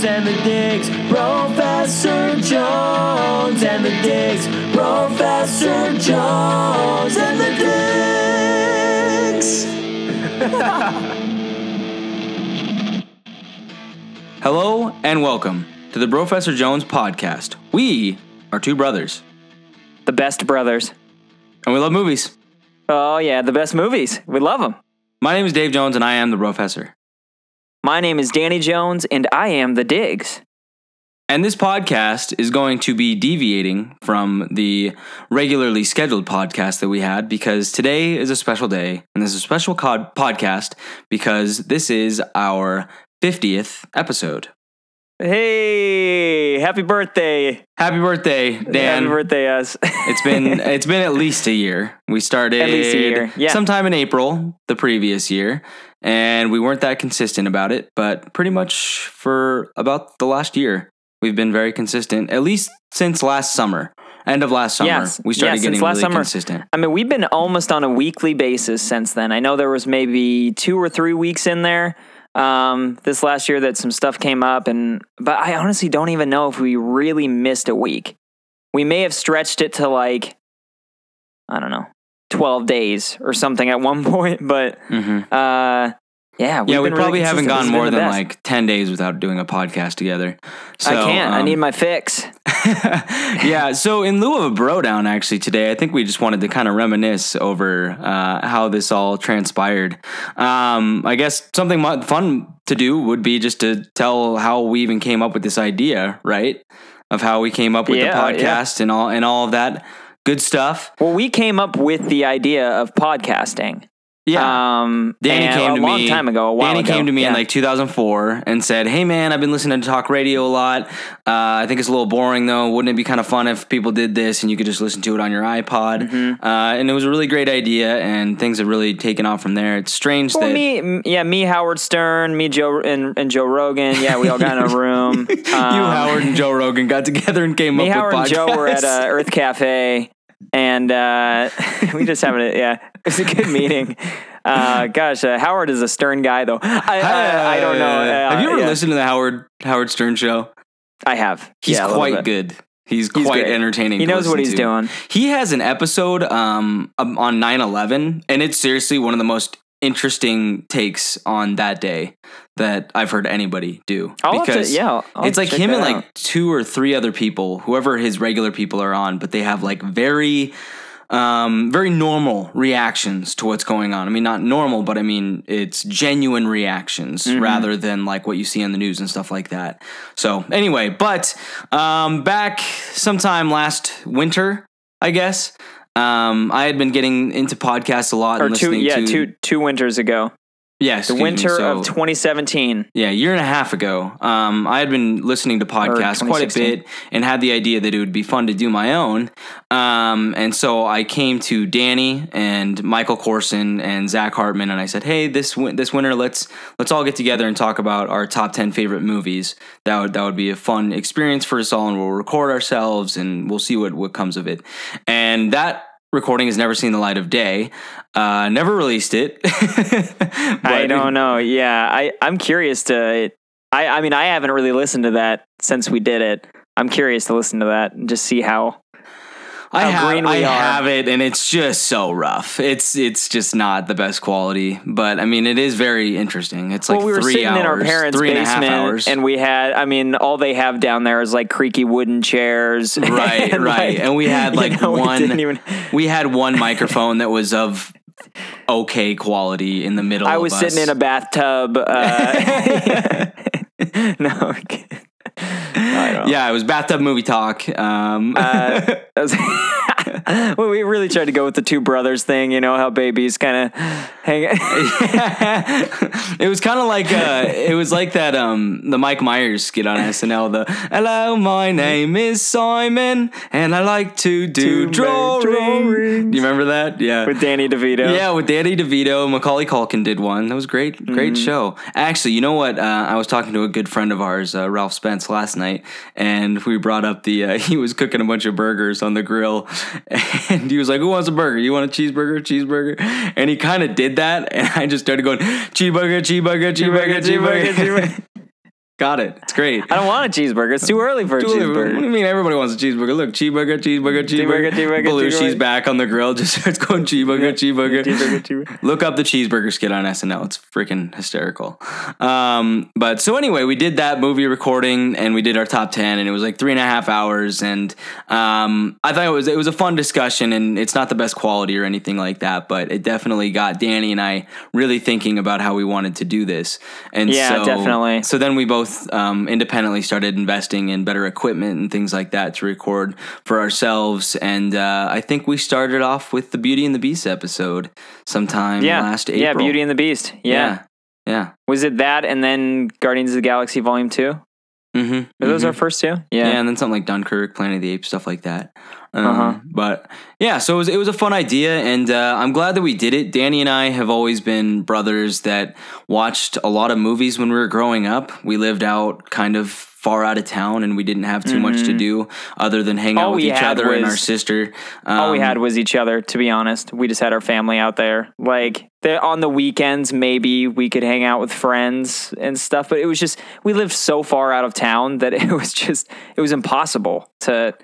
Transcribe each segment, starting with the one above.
Jones and the Digs. Brofessor Jones and the Digs. Brofessor Jones and the Digs. Hello and welcome to the Brofessor Jones podcast. We are two brothers The best brothers. and we love movies. Oh, yeah, the best movies. We love them. My name is Dave Jones and I am the Brofessor. My name is Danny Jones, and I am the Diggs. And this podcast is going to be deviating from the regularly scheduled podcast that we had because today is a special day and this is a special podcast because this is our 50th episode. Hey, happy birthday. Happy birthday, Dan. Happy birthday, us. It's been it's been at least a year. We started At least a year, yeah. sometime in April the previous year, and we weren't that consistent about it. But pretty much for about the last year, we've been very consistent. At least since last summer, end of last summer, Yes, we started yes, getting really summer. consistent. I mean, we've been almost on a weekly basis since then. I know there was maybe two or three weeks in there um, this last year that some stuff came up, and but I honestly don't even know if we really missed a week. We may have stretched it to like I don't know, twelve days or something at one point, but hmm uh, yeah, we've Yeah, we really probably haven't gone more than best. like ten days without doing a podcast together. So, I can't. I um, need my fix. yeah. So in lieu of a bro down, actually today, I think we just wanted to kind of reminisce over uh, how this all transpired. Um, I guess something fun to do would be just to tell how we even came up with this idea, right? Of how we came up with Yeah, the yeah. podcast and all and all of that good stuff. Well, we came up with the idea of podcasting. Yeah. Um, Danny came a to long me. time ago. A while Danny ago. came to me in like 2004 and said, "Hey man, I've been listening to talk radio a lot. Uh, I think it's a little boring though. Wouldn't it be kind of fun if people did this and you could just listen to it on your iPod?" Mm-hmm. Uh, and it was a really great idea, and things have really taken off from there. It's strange Well, that me, yeah, me, Howard Stern, me, Joe, and, and Joe Rogan. Yeah, we all got in a room. you, Howard, and Joe Rogan got together and came Um, Me, up Howard, with and Joe were at podcasts. uh, Earth Cafe, and uh, we just having it. Yeah, it was a good meeting. Uh, gosh, uh, Howard is a stern guy, though. I, I, I don't know. Uh, have you ever yeah. listened to the Howard Howard Stern show? I have. He's Yeah, quite good. He's, He's quite great. entertaining. He knows what he's to. doing. He has an episode um, um, on 9/11 and it's seriously one of the most interesting takes on that day that I've heard anybody do I'll have to- because yeah, I'll- it's like him and that like two or three other people, whoever his regular people are on, but they have like very um, very normal reactions to what's going on. I mean, not normal, but I mean, it's genuine reactions Mm-hmm. rather than like what you see on the news and stuff like that. So, anyway, but um, back sometime last winter, I guess, um, I had been getting into podcasts a lot Or and two, yeah, to. two two winters ago. Yeah, The winter so- of 2017. yeah, a year and a half ago, um, I had been listening to podcasts quite a bit and had the idea that it would be fun to do my own. Um, and so I came to Danny and Michael Corson and Zach Hartman, and I said, "Hey, this win- this winter, let's let's all get together and talk about our top ten favorite movies. That would that would be a fun experience for us all, and we'll record ourselves and we'll see what what comes of it." And that recording has never seen the light of day. Uh, never released it. I don't know. Yeah, I I'm curious to. I I mean I haven't really listened to that since we did it. I'm curious to listen to that and just see how. I how have, green I we are. have it, and it's just so rough. It's it's just not the best quality, but I mean, it is very interesting. It's like well, we were sitting hours, in our parents' three and a half basement, hours. and we had. I mean, all they have down there is like creaky wooden chairs. right, and, right, like, and we had you like know, one. didn't even- we had one microphone that was of okay quality in the middle. I was sitting in a bathtub. Uh, no. I'm kidding. I don't know. Yeah, it was bathtub movie talk. Um, Uh, well, we really tried to go with the two brothers thing, you know, how babies kind of hang. it was kind of like uh, it was like that um the Mike Myers skit on SNL. The hello, my name is Simon, and I like to do To drawing. drawings. Do you remember that? Yeah. with Danny DeVito. yeah, with Danny DeVito, Macaulay Culkin did one. That was great, great Mm-hmm. show. Actually, you know what? Uh, I was talking to a good friend of ours, uh, Ralph Spence, last night, and we brought up the uh, he was cooking a bunch of burgers on the grill, and he was like, "Who wants a burger? You want a cheeseburger? Cheeseburger?" And he kind of did that, and I just started going, "Cheeseburger, cheeseburger, cheeseburger, cheeseburger." Got it. It's great. I don't want a cheeseburger. It's too early for a cheeseburger. What do you mean everybody wants a cheeseburger? Look, cheeseburger, cheeseburger, cheeseburger. Cheeseburger, cheeseburger, Belushi's cheeseburger. back on the grill, just starts going cheeseburger, cheeseburger. Cheeseburger, cheeseburger. Look up the cheeseburger skit on SNL. It's freaking hysterical. Um, but so anyway, we did that movie recording and we did our top ten, and it was like three and a half hours. And um, I thought it was it was a fun discussion, and it's not the best quality or anything like that, but it definitely got Danny and I really thinking about how we wanted to do this. And Yeah, so, definitely. So then we both um, independently started investing in better equipment and things like that to record for ourselves. And uh, I think we started off with the Beauty and the Beast episode sometime Yeah. last April. Yeah, Beauty and the Beast. Yeah. Yeah. Yeah. Was it that and then Guardians of the Galaxy Volume 2? Mm-hmm. Were those our first two? yeah. Yeah. and then something like Dunkirk, Planet of the Apes, stuff like that. Um, Uh-huh. But yeah, so it was it was a fun idea, and uh, I'm glad that we did it. Danny and I have always been brothers that watched a lot of movies when we were growing up. We lived out kind of far out of town, and we didn't have too much to do other than hang Mm-hmm. All out with each other and our was- sister. All we Um, had was each other, to be honest. We just had our family out there. Like the, on the weekends, maybe we could hang out with friends and stuff, but it was just, we lived so far out of town that it was just, it was impossible to,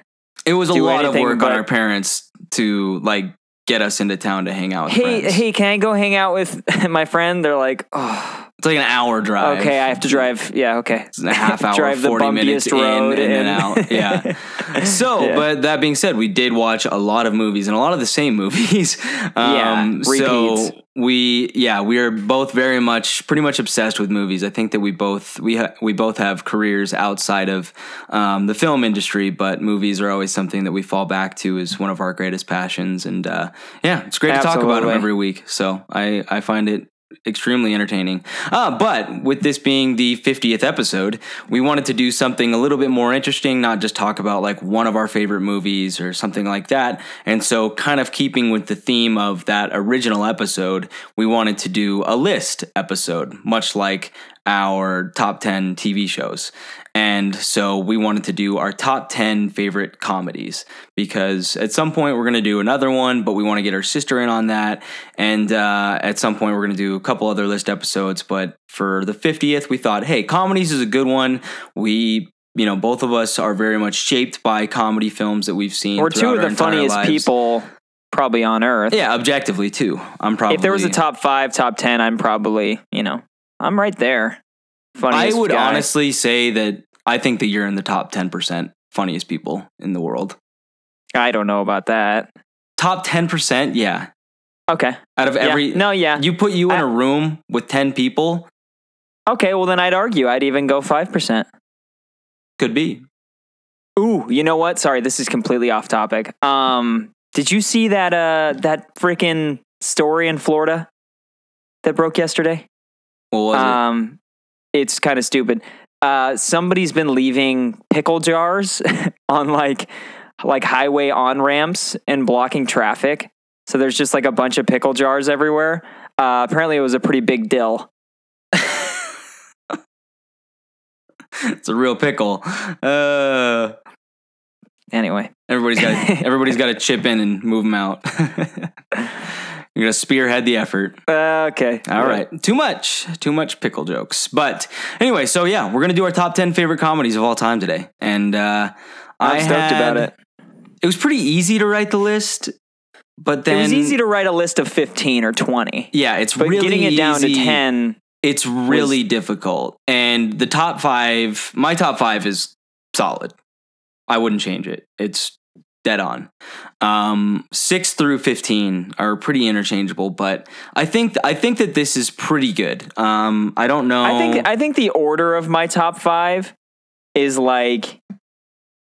It was a lot of work on our parents to like get us into town to hang out with hey, friends. hey, can I go hang out with my friend? They're like, oh, It's like an hour drive. okay, I have to drive. Yeah, okay. It's a half hour, drive the 40 minutes in and then and- out. Yeah. So, Yeah. but that being said, we did watch a lot of movies and a lot of the same movies. Um, Yeah, so we, yeah, we are both very much, pretty much obsessed with movies. I think that we both, we, ha- we both have careers outside of um, the film industry, but movies are always something that we fall back to as one of our greatest passions. And uh, yeah, it's great to talk about them every week. So I, I find it extremely entertaining. Uh, but with this being the 50th episode, we wanted to do something a little bit more interesting, not just talk about like one of our favorite movies or something like that. And so, kind of keeping with the theme of that original episode, we wanted to do a list episode, much like our top 10 TV shows. And so we wanted to do our top 10 favorite comedies because at some point we're going to do another one, but we want to get our sister in on that. And uh, at some point we're going to do a couple other list episodes. But for the 50th, we thought, hey, comedies is a good one. We, you know, both of us are very much shaped by comedy films that we've seen. We're two of the funniest lives. people probably on earth. Yeah, objectively too. I'm probably. if there was a top five, top 10, I'm probably, you know, I'm right there. I would guy. honestly say that I think that you're in the top 10% funniest people in the world. I don't know about that. Top 10%, yeah. Okay. Out of Yeah. every No, yeah. you put you in I- a room with 10 people, Okay, well then I'd argue I'd even go 5%. could be. Ooh, you know what? Sorry, this is completely off topic. Um, did you see that uh that freaking story in Florida that broke yesterday? What was Um, it's kind of stupid. Uh, somebody's been leaving pickle jars on like like highway on ramps and blocking traffic. So there's just like a bunch of pickle jars everywhere. Uh, apparently, it was a pretty big dill. it? It's a real pickle. Uh Anyway, everybody's got everybody's got to chip in and move them out. You're going to spearhead the effort. uh, okay, All right. Too much. Too much pickle jokes. But anyway, so yeah, we're going to do our top 10 favorite comedies of all time today. And uh I'm I stoked had- about it. It was pretty easy to write the list, but then it was easy to write a list of 15 or 20, Yeah, it's but really getting it down to 10. It's really difficult. And the top 5, my top 5 is solid. I wouldn't change it. It's dead on. Um 6 through 15 are pretty interchangeable, but I think I think that this is pretty good. Um I don't know. I think I think the order of my top five is like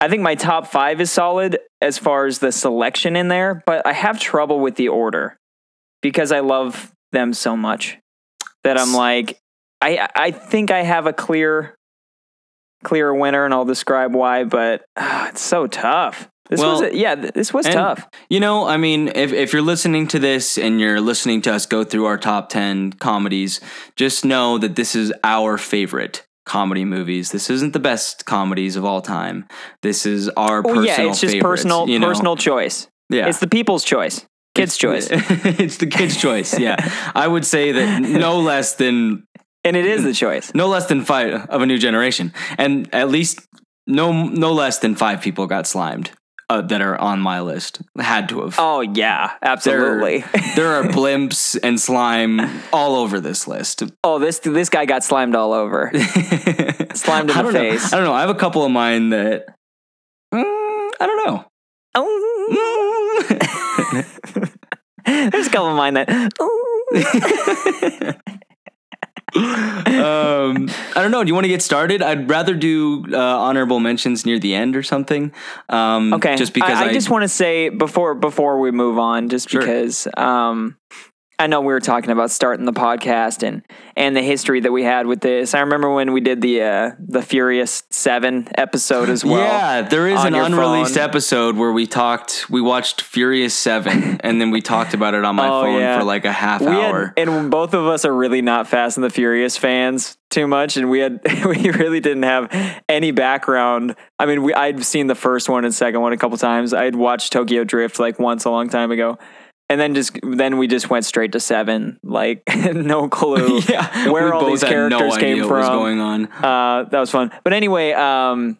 I think my top five is solid as far as the selection in there, but I have trouble with the order because I love them so much that I'm like I I think I have a clear clear winner and I'll describe why, but ah, it's so tough. This Well, was a, yeah, this was and- tough. You know, I mean, if, if you're listening to this and you're listening to us go through our top 10 comedies, just know that this is our favorite comedy movies. This isn't the best comedies of all time. This is our Oh personal yeah, it's just personal you know? personal choice. Yeah. It's the people's choice. Kids' choice. it's the kid's choice. Yeah. I would say that no less than and it is the choice. no less than five of a new generation, and at least no no less than five people got slimed uh, that are on my list. Had to have. Oh yeah, absolutely. there are blimps and slime all over this list. oh, this this guy got slimed all over. Slimed in I the don't know. face. I don't know. I have a couple of mine that mm, I don't know. Oh. There's a couple of mine that. um, I don't know. Do you want to get started? I'd rather do uh, honorable mentions near the end or something. Um, Okay. Just because I, I, I just want to say before before we move on, just Sure. because um, I know we were talking about starting the podcast and and the history that we had with this. I remember when we did the uh, the Furious Seven episode as well. yeah, there is an unreleased phone. episode where we talked. We watched Furious Seven, and then we talked about it on my Oh, phone yeah. for like a half We hour. had, and both of us are really not Fast and the Furious fans too much, and we had we really didn't have any background. I mean, we I'd seen the first one and second one a couple times. I'd watched Tokyo Drift like once a long time ago, and then just then we just went straight to seven, like no clue yeah, where all these characters no came from. going on. Uh, that was fun. But anyway, um,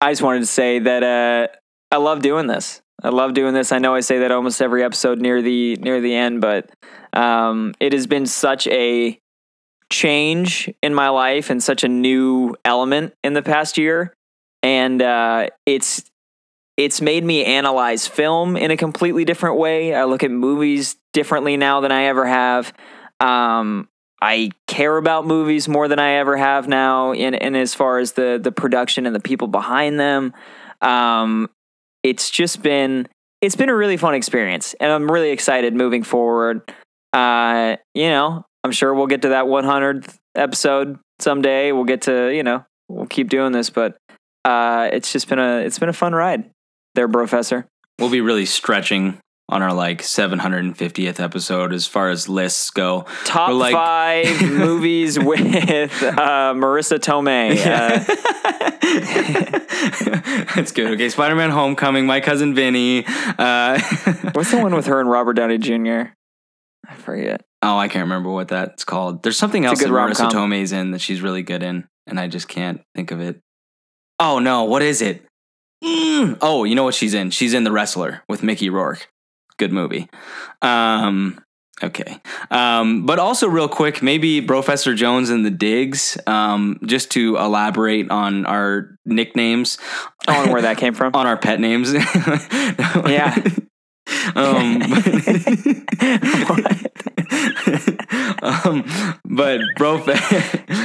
I just wanted to say that uh, I love doing this. I love doing this. I know I say that almost every episode near the near the end, but um, it has been such a change in my life and such a new element in the past year, and uh, it's it's made me analyze film in a completely different way. I look at movies differently now than I ever have. Um, I care about movies more than I ever have now, in, in as far as the the production and the people behind them. Um, it's just been it's been a really fun experience, and I'm really excited moving forward. Uh, you know, I'm sure we'll get to that 100th episode someday. We'll get to you know we'll keep doing this, but uh, it's just been a it's been a fun ride, there, Brofessor. We'll be really stretching on our like 750th episode as far as lists go. Top We're like- five movies with uh, Marisa Tomei. Uh, That's good. Okay, Spider-Man: Homecoming, My Cousin Vinny. Uh, what's the one with her and Robert Downey Jr.? I forget. oh, I can't remember what that's called. There's something else that Marisa rom-com. Tomei's in that she's really good in, and I just can't think of it. Oh no, what is it? Mm. Oh, you know what she's in? She's in The Wrestler with Mickey Rourke. Good movie. Um, okay. Um, but also, real quick, maybe Brofessor Jones and the Digs, um, just to elaborate on our nicknames. I don't where that came from. on our pet names. Yeah. um, um, but bro,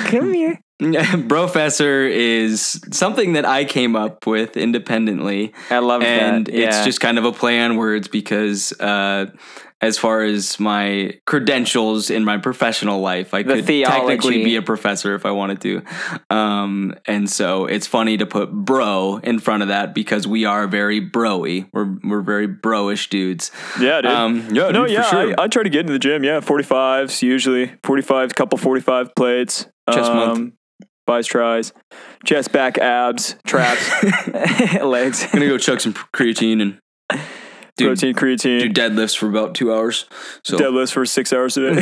Come here. Brofessor is something that I came up with independently, I love and that. it's just kind of a play on words because. Uh, as far as my credentials in my professional life, I The could technically be a professor if I wanted to. Um, and so it's funny to put bro in front of that because we are very broy. We're we're very broish dudes. yeah, dude. Um, yeah, no, dude, yeah, sure. I, I try to get into the gym. Yeah, 45s usually. 45, couple 45 plates. Chest month. Buys tries. Chest, back, abs, traps, legs, I'm gonna go chuck some creatine and do, protein, creatine. do deadlifts for about two hours. So Deadlifts for six hours a day.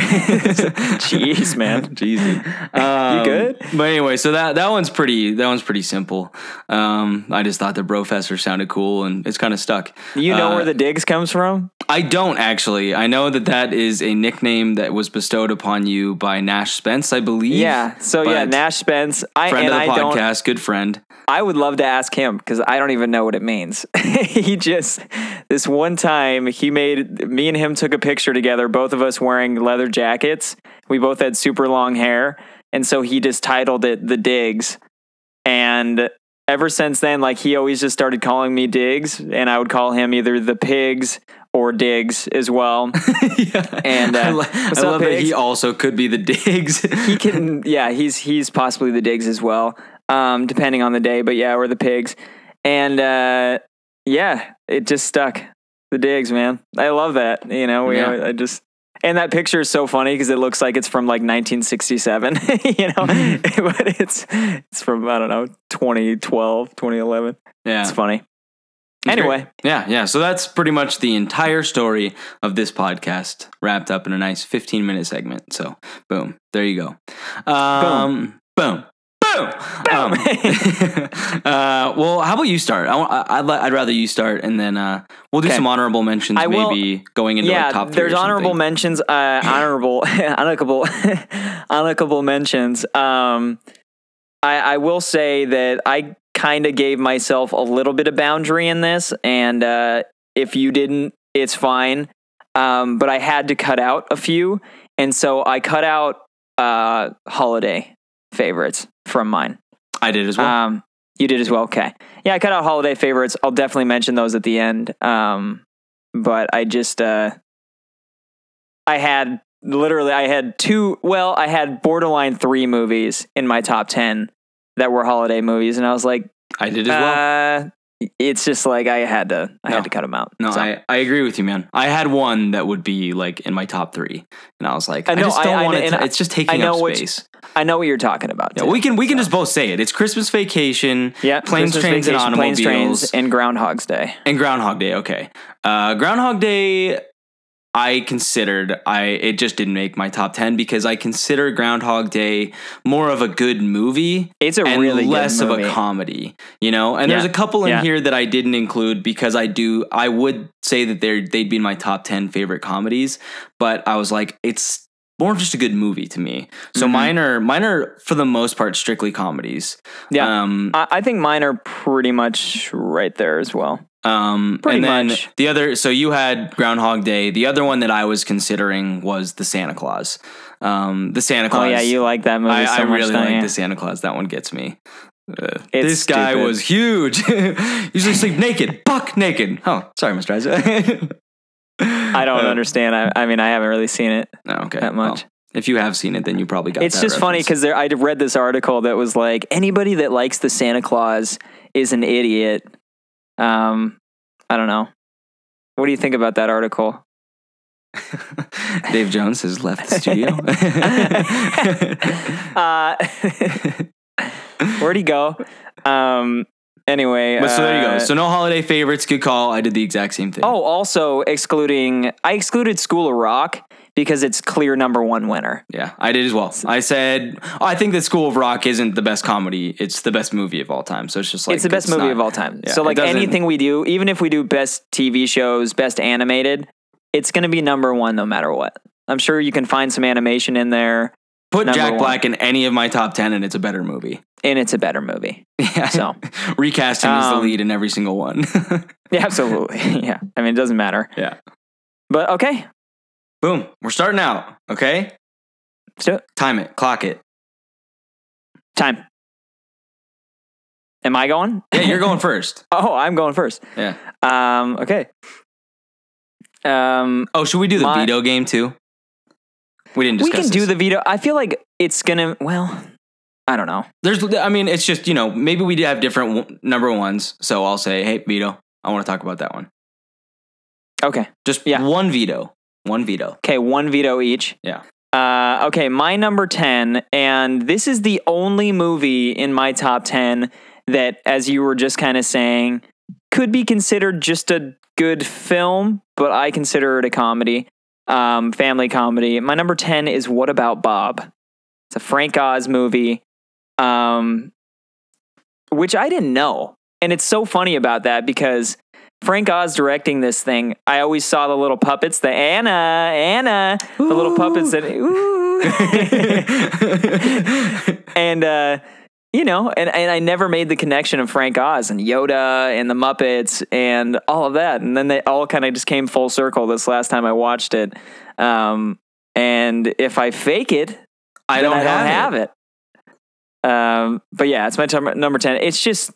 Jeez, man. Jeez, um, good? But anyway, so that that one's pretty. That one's pretty simple. Um, I just thought the brofessor sounded cool, and it's kind of stuck. You know Uh, where the digs comes from? I don't actually. I know that that is a nickname that was bestowed upon you by Nash Spence, I believe. Yeah. So yeah, Nash Spence. I friend and of the I don't. podcast, good friend. I would love to ask him because I don't even know what it means. he just this one time he made me and him took a picture together, both of us wearing leather jackets. We both had super long hair, and so he just titled it "The Digs." And ever since then, like he always just started calling me Digs, and I would call him either the Pigs or Digs as well. yeah. And, uh, I, lo- I up, love that he also could be the digs. he can yeah he's he's possibly the digs as well um depending on the day but yeah we're the pigs and uh yeah it just stuck the digs man i love that you know we Yeah. i just and that picture is so funny because it looks like it's from like 1967 you know but it's it's from i don't know 2012 2011 yeah. it's funny Anyway, Yeah, yeah. So that's pretty much the entire story of this podcast wrapped up in a nice 15 minute segment. So, boom. There you go. Um, boom. Boom. Um, uh, well, how about you start? I, I, I'd, I'd rather you start, and then uh, we'll do Okay. some honorable mentions, I will- maybe going into yeah, like top three. there's or honorable mentions. Uh, honorable, honorable, honorable mentions. Um, I, I will say that I kind of gave myself a little bit of boundary in this, and uh, if you didn't, it's fine. Um, but I had to cut out a few, and so I cut out uh, holiday favorites from mine. I did as well. Um, you did as well. Okay. Yeah, I cut out holiday favorites. I'll definitely mention those at the end. Um, but I just, uh, I had literally, I had two, well, I had borderline three movies in my top 10 that were holiday movies. And I was like, I did as well. uh, it's just like I had to, I No. had to cut them out. No, So- I, I agree with you, man. I had one that would be like in my top three, and I was like, I I, just don't I- want it. To, it's just taking know up space. I know what you're talking about. Yeah, we can we can just both say it. It's Christmas Vacation, yeah, planes, Christmas trains, and Vacation, planes, trains, and Groundhog's Day. and Groundhog Day. Okay, uh, Groundhog Day. I considered I it just didn't make my top ten because I consider Groundhog Day more of a good movie It's a and really less of a comedy, you know. And there's a couple in Yeah. here that I didn't include because I do. I would say that they're they'd be in my top ten favorite comedies, but I was like, it's more of just a good movie to me. So Mhm. mine are mine are for the most part strictly comedies. Yeah. Um, I, I think mine are pretty much right there as well. Um, Pretty and then much. the other. So you had Groundhog Day. The other one that I was considering was the Santa Claus. Um, the Santa Claus. Oh yeah, you like that movie I, so I much, really like you? the Santa Claus. That one gets me. Uh, It's this guy was huge. Usually sleep naked, buck naked. Oh, sorry, Mr. Isaac. I don't Uh, understand. I, I mean, I haven't really seen it No, okay. that much. Well, if you have seen it, then you probably got. It. It's just funny because I read this article that was like anybody that likes the Santa Claus is an idiot. Um, I don't know. What do you think about that article? Dave Jones has left the studio. uh, where'd he go? Um, anyway, but so there you go. uh, So no holiday favorites. Good call. I did the exact same thing. Oh, also excluding, I excluded School of Rock because it's clear number one winner. Yeah, I did as well. I said oh, I think that School of Rock isn't the best comedy; it's the best movie of all time. So it's just like it's the best movie not- of all time. yeah, so like anything we do, even if we do best TV shows, best animated, it's going to be number one no matter what. I'm sure you can find some animation in there, Put number Jack one. Black in any of my top ten, and it's a better movie. and it's a better movie. Yeah. So. recast him as the Um, lead in every single one. Yeah, absolutely. yeah, I mean it doesn't matter. yeah. But okay, Boom. We're starting out. Okay. let's do it. Time it. Clock it. Time. Am I going? Yeah, you're going first. oh, I'm going first. Yeah. Um. Okay. Um. Oh, should we do the My- veto game too? We didn't we can do the veto. I feel like it's gonna. Well, I don't know. There's, I mean, it's just you know maybe we do have different w- number ones. So I'll say, hey, veto. I want to talk about that one. Okay. Just Yeah. one veto. One veto. Okay. One veto each. Yeah. Uh, okay, my number 10, and this is the only movie in my top 10 that, as you were just kind of saying, could be considered just a good film, but I consider it a comedy, um, family comedy. My number 10 is What About Bob? It's a Frank Oz movie, um, which I didn't know. And it's so funny about that because Frank Oz directing this thing, I always saw the little puppets, the Anna, Anna, the little puppets that, ooh. and, uh, you know, and, and I never made the connection of Frank Oz and Yoda and the Muppets and all of that. And then they all kind of just came full circle this last time I watched it. Um, and if I fake it, I don't, I don't have, have it. Um, but yeah, it's my t- number 10. It's just,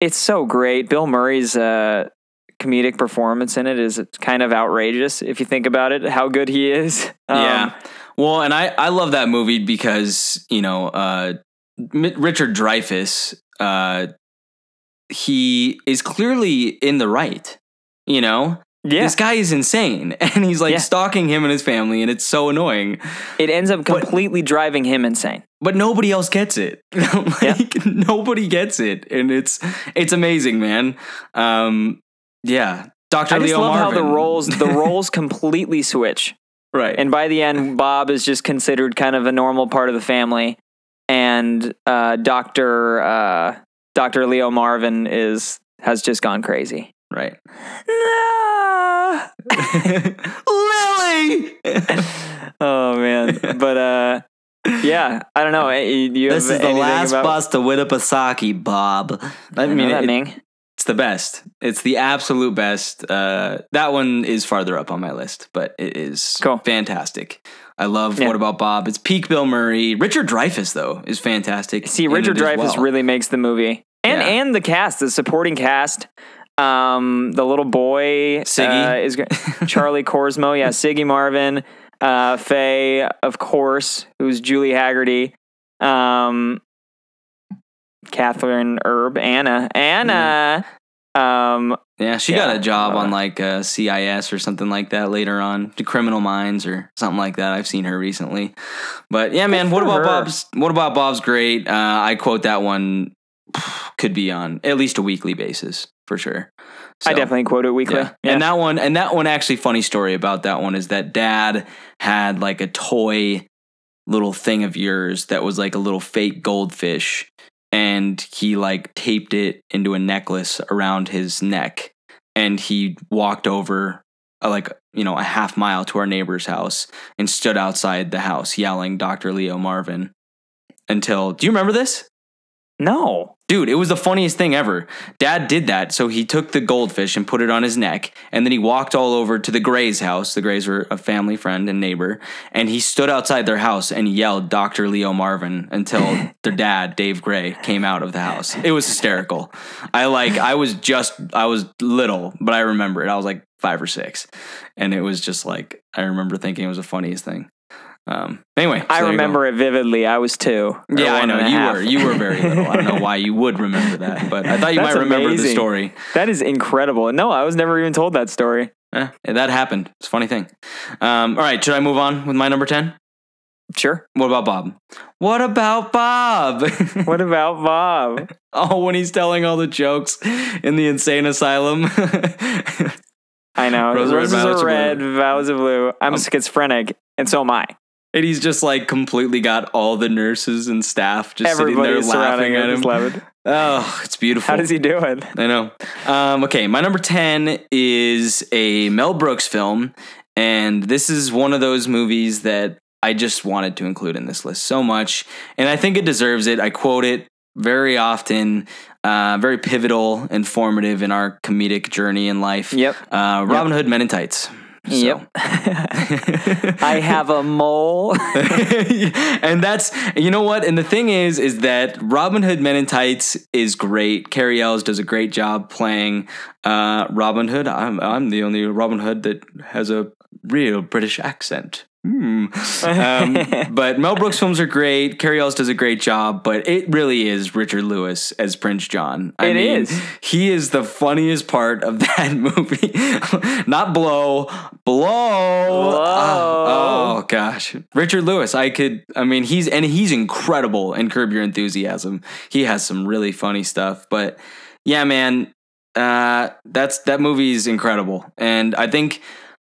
it's so great. Bill Murray's uh, comedic performance in it is kind of outrageous if you think about it, how good he is. Um, yeah. Well, and I I love that movie because you know uh, Richard Dreyfuss uh, he is clearly in the right. You know, Yeah. This guy is insane. And he's like Yeah. stalking him and his family, and it's so annoying. It ends up completely driving him insane. But nobody else gets it. like nobody gets it. And it's it's amazing, man. Um yeah. Dr. I just Leo love how Marvin. the roles the roles completely switch. right. And by the end, Bob is just considered kind of a normal part of the family, and uh, Doctor uh, Doctor Leo Marvin is has just gone crazy. Right. No! Lily oh man, but uh, yeah, I don't know. You you This is the last about, bus to Winnipesaukee, Bob. I I mean, that it- it's the best. It's the absolute best. Uh, that one is farther up on my list, but it is Cool. fantastic. I love Yeah. What About Bob? It's peak Bill Murray. Richard Dreyfuss though is fantastic. See, Richard Dreyfuss well. really makes the movie, and Yeah. and the cast, the supporting cast. Um, the little boy Siggy. uh, is Charlie Korsmo. Yeah, Siggy Marvin, uh, Faye, of course, who's Julie Hagerty. Um, Kathryn Erbe, Anna, Anna. Um, Yeah, she got a job Uh, on like uh, CIS or something like that later on, to Criminal Minds or something like that. I've seen her recently, but yeah, man. What about her. Bob's? What about Bob's? Great. Uh, I quote that one. Could be on at least a weekly basis for sure. I definitely quote it weekly. Yeah. And that one, and that one, actually, funny story about that one is that Dad had like a toy little thing of yours that was like a little fake goldfish, and he like taped it into a necklace around his neck, and he walked over uh, like you know a half mile to our neighbor's house and stood outside the house yelling Dr. Leo Marvin until do you remember this? No, Dude, it was the funniest thing ever. Dad did that, so he took the goldfish and put it on his neck, and then he walked all over to the Grays' house. The Grays were a family friend and neighbor, and he stood outside their house and yelled Dr. Leo Marvin until their dad, Dave Gray, came out of the house. It was hysterical. I like I was just I was little, but I remember it. I was like five or six. And it was just like I remember thinking it was the funniest thing. Um anyway. I remember it vividly. I was two. Yeah, I know you half. were. You were very little. I don't know why you would remember that, but I thought you That's might remember the story. That is incredible. No, I was never even told that story. Eh, that happened. It's a funny thing. Um, all right, should I move on with my number ten? Sure. What about Bob? What about Bob? What about Bob? oh, when he's telling all the jokes in the insane asylum. I know. Roses are red, are red, blue. vows are blue. I'm Um, schizophrenic, and so am I. and he's just like completely got all the nurses and staff just Everybody sitting there laughing at him. laughing. Oh, it's beautiful. How does he do it? I know. Um, okay, my number 10 is a Mel Brooks film. And this is one of those movies that I just wanted to include in this list so much. And I think it deserves it. I quote it very often, uh, very pivotal, informative in our comedic journey in life. Yep. Uh, Robin Hood Men in Tights. So- Yep. I have a mole. and that's you know what and the thing is is that robin hood men in tights is great cary elwes does a great job playing uh, robin hood I'm, I'm the only robin hood that has a real british accent Hmm. Um, but Mel Brooks films are great. Cary Elwes does a great job, but it really is Richard Lewis as Prince John. I It mean, is. He is the funniest part of that movie. Not blow, blow. Blow. Oh, oh, gosh, Richard Lewis. I could. I mean, he's and he's incredible in Curb Your Enthusiasm. He has some really funny stuff. But yeah, man, uh, that's that movie is incredible, and I think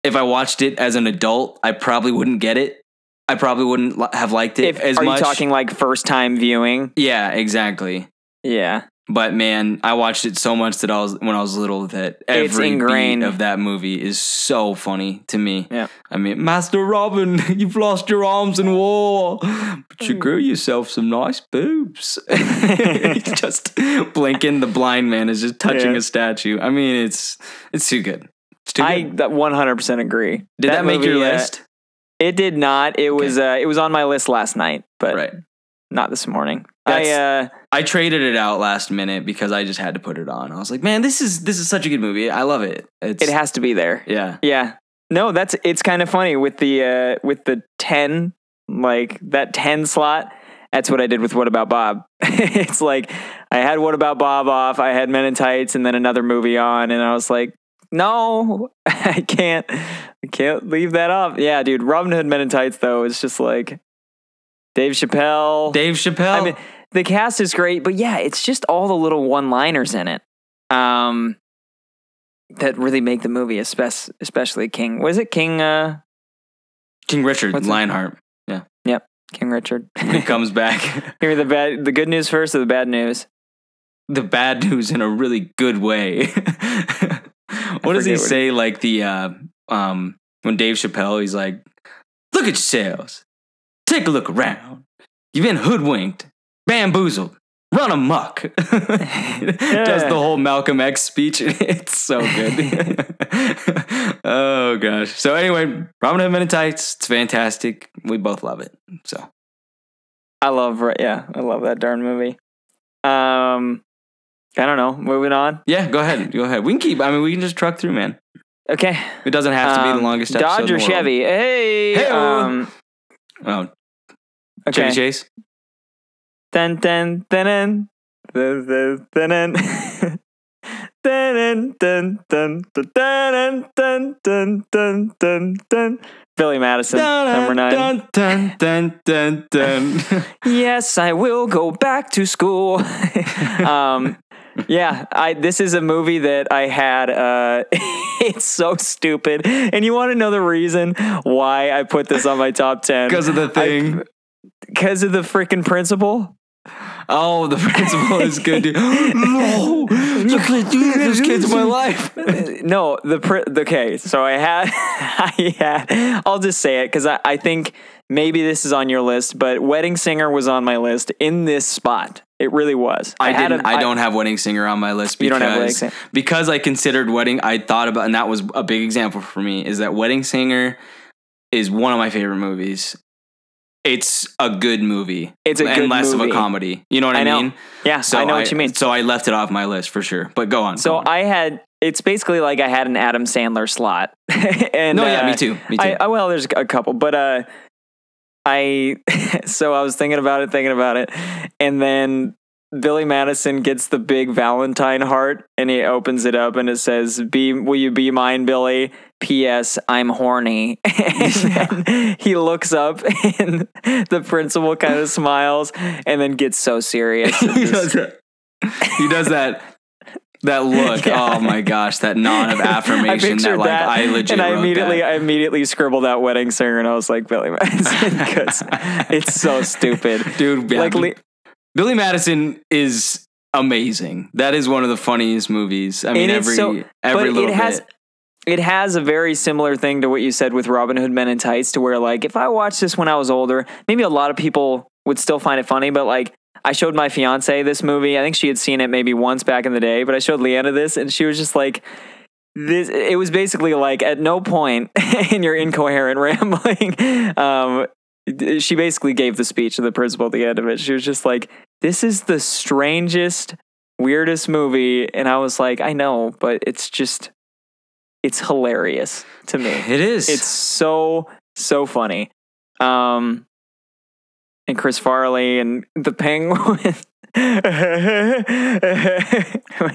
if I watched it as an adult, I probably wouldn't get it. I probably wouldn't li- have liked it if, as are much. you talking like first time viewing? Yeah, exactly. Yeah. But man, I watched it so much that I was when I was little that every beat of that movie is so funny to me. Yeah. I mean, Master Robin, you've lost your arms in war, but you mm. grew yourself some nice boobs. Just blinking. The blind man is just touching Yeah. a statue. I mean, it's it's too good. Too I that 100% agree. Did that, make your movie, uh, list? It did not. It was uh, it was on my list last night, but right. not this morning. That's- I uh, I traded it out last minute because I just had to put it on. I was like, man, this is this is such a good movie. I love it. It's it has to be there. yeah. Yeah. No, that's it's kind of funny with the uh with the 10 like that 10 slot. That's what I did with What About Bob. it's like I had What About Bob off, I had Men in Tights and then another movie on and I was like no, I can't. I can't leave that off. Yeah, dude. Robin Hood Men in Tights though is just like Dave Chappelle. Dave Chappelle. I mean, the cast is great, but yeah, it's just all the little one-liners in it. Um, that really make the movie, especially, especially King. Was it King? Uh, King Richard What's Lionheart. it- Yep. King Richard. He comes back. Give me the bad, the good news first, or the bad news? the bad news in a really good way. what does he say? Like the uh, um, when Dave Chappelle, he's like, "Look at yourselves. Take a look around. You've been hoodwinked, bamboozled, run amok." Does the whole Malcolm X speech? It's so good. oh gosh. So anyway, Robin Hood Men in Tights. It's fantastic. We both love it. So I love, yeah, I love that darn movie. Um, I don't know. Moving on. yeah, go ahead. Go ahead. We can keep. I mean, we can just truck through, man. Okay. It doesn't have to be Um, the longest episode. Dodge the or. Chevy? Hey. Hey-o. Um, Oh, okay. Chevy Chase. Dun dun dun dun dun dun dun dun. Dun, dun, dun, dun, dun, dun, dun, dun. Billy Madison, number nine. Dun, dun, dun, dun, dun. Yes, I will go back to school. um, yeah, I this is a movie that I had. Uh, it's so stupid, and you want to know the reason why I put this on my top ten? Because of the thing. Because of the freaking principal. oh, the principal is good. Dude. no, you can't do this. Those kids in my life. no, the pri- okay. So I had, I had. I'll just say it because I, I think maybe this is on your list, but Wedding Singer was on my list in this spot. It really was. I, had didn't. a- I don't have Wedding Singer on my list because because I considered Wedding. I thought about, and that was a big example for me. Is that Wedding Singer is one of my favorite movies. It's a good movie. It's a and less of a comedy. You know what I, I mean? Yeah, So I know what you mean. So I left it off my list for sure. But go on. So go on. I had. It's basically like I had an Adam Sandler slot. and no, yeah, uh, me too. Me too. I, I well, there's a couple, but uh, I so I was thinking about it, thinking about it, and then Billy Madison gets the big Valentine heart, and he opens it up, and it says, "Be will you be mine, Billy?" P.S. I'm horny. and then he looks up, and the principal kind of smiles, and then gets so serious. he does that. He does that. That look. Yeah. Oh my gosh, that nod of affirmation that like that, I legit and I immediately, that. I immediately scribbled out wedding singer, and I was like, Billy Madison, because it's so stupid, dude. Like, le- Billy Madison is amazing. That is one of the funniest movies. I mean, every so- every but little it has, bit. it has a very similar thing to what you said with Robin Hood Men in Tights, to where like if I watched this when I was older, maybe a lot of people would still find it funny, but like. I showed my fiance this movie. I think she had seen it maybe once back in the day, but I showed Leanna this and she was just like, this it was basically like at no point in your incoherent rambling um she basically gave the speech to the principal at the end of it she was just like this is the strangest weirdest movie and i was like i know but it's just it's hilarious to me It is. it's so so funny um and chris farley and the penguin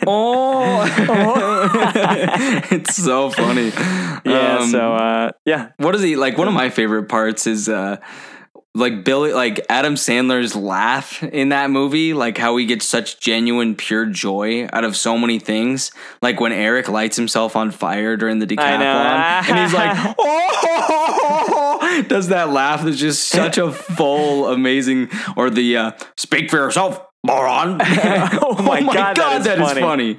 oh, it's so funny. yeah Um, so uh yeah what is he like? One of my favorite parts is uh like Billy, like Adam Sandler's laugh in that movie, like how he gets such genuine, pure joy out of so many things. Like when Eric lights himself on fire during the decathlon, and he's like, "Oh!" Does that laugh? That's just such a full, amazing. Or the uh, "Speak for yourself, moron!" Oh my God, that is that is funny.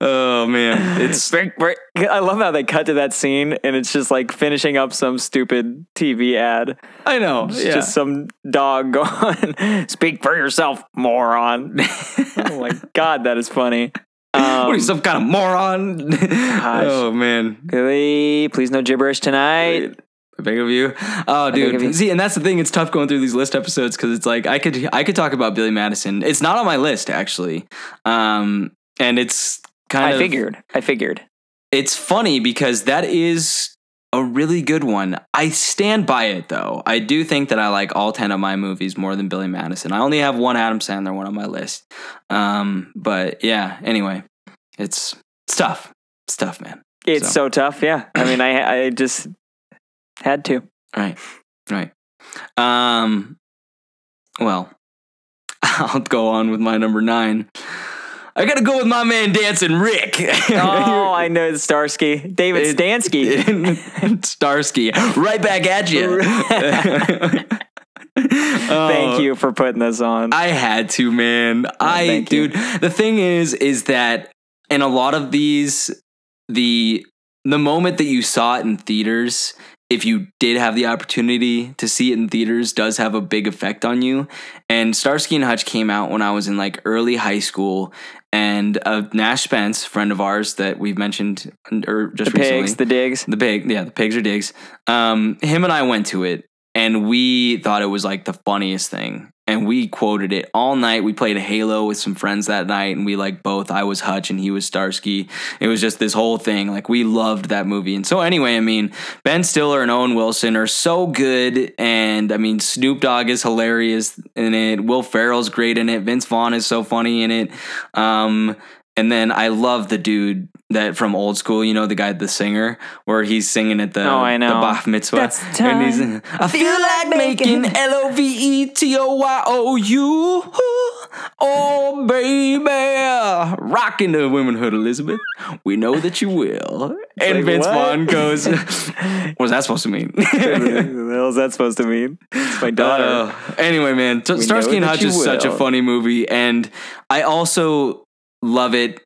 Oh man, it's I love how they cut to that scene and it's just like finishing up some stupid TV ad. I know. It's yeah. just some dog going, "Speak for yourself, moron." oh my god, that is funny. what are Um, you, some kind of moron? oh man. Billy, please no gibberish tonight. I beg of you. Oh, dude. you. See, and that's the thing. It's tough going through these list episodes because it's like I could I could talk about Billy Madison. It's not on my list actually, um, and it's kind I of I figured. I figured. It's funny because that is a really good one. I stand by it though. I do think that I like all ten of my movies more than Billy Madison. I only have one Adam Sandler one on my list. Um, but yeah. Anyway, it's it's tough. It's tough, man. It's so, tough. Yeah. I mean, I I just had to. Right. Right. Um well, I'll go on with my number 9. I got to go with my man Dancing Rick. Oh, I know Starsky. David Starsky. Starsky. Right back at you. Thank you for putting this on. I had to, man. I thank you. dude, the thing is is that in a lot of these the the moment that you saw it in theaters, if you did have the opportunity to see it in theaters does have a big effect on you. And Starsky and Hutch came out when I was in like early high school and uh, Nash Spence, friend of ours that we've mentioned or just the recently. pigs, the digs. The pig, yeah, the pigs are digs. Um, him and I went to it, and we thought it was like the funniest thing, and we quoted it all night. We played Halo with some friends that night, and we like both. I was Hutch, and he was Starsky. It was just this whole thing. Like we loved that movie, and so anyway, I mean, Ben Stiller and Owen Wilson are so good, and I mean, Snoop Dogg is hilarious in it. Will Ferrell's great in it. Vince Vaughn is so funny in it. Um, and then I love the dude that from old school, you know, the guy, the singer, where he's singing at the, Oh, I know. the Bat Mitzvah. That's the And he's. I feel like making L O V E T O Y O U. Oh, baby. Rocking the womanhood, Elizabeth. We know that you will. and like, Vince what? Vaughn goes, What's that supposed to mean? what the hell is that supposed to mean? It's my daughter. Uh, anyway, man, T- Starsky and Hutch is such a funny movie, and I also love it.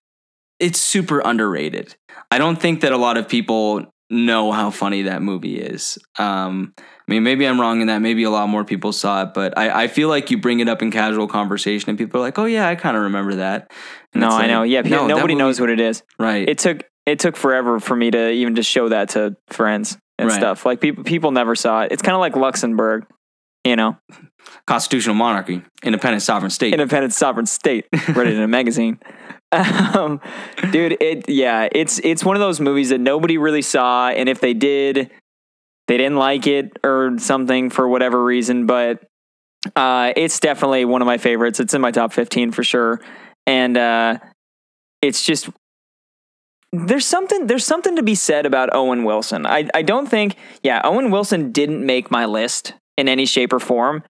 It's super underrated. I don't think that a lot of people know how funny that movie is. Um, I mean, maybe I'm wrong in that. Maybe a lot more people saw it, but I, I feel like you bring it up in casual conversation, and people are like, "Oh yeah, I kind of remember that." And no, it's I like, know. Yeah, no, nobody movie- knows what it is. Right. It took it took forever for me to even just show that to friends and Right. stuff. Like people people never saw it. It's kind of like Luxembourg, you know, Constitutional monarchy, independent sovereign state. independent sovereign state. Read it in a magazine. Um, dude, it yeah, it's it's one of those movies that nobody really saw, and if they did, they didn't like it or something for whatever reason. But uh, it's definitely one of my favorites. It's in my top fifteen for sure, and uh, it's just there's something there's something to be said about Owen Wilson. I I don't think yeah Owen Wilson didn't make my list in any shape or form.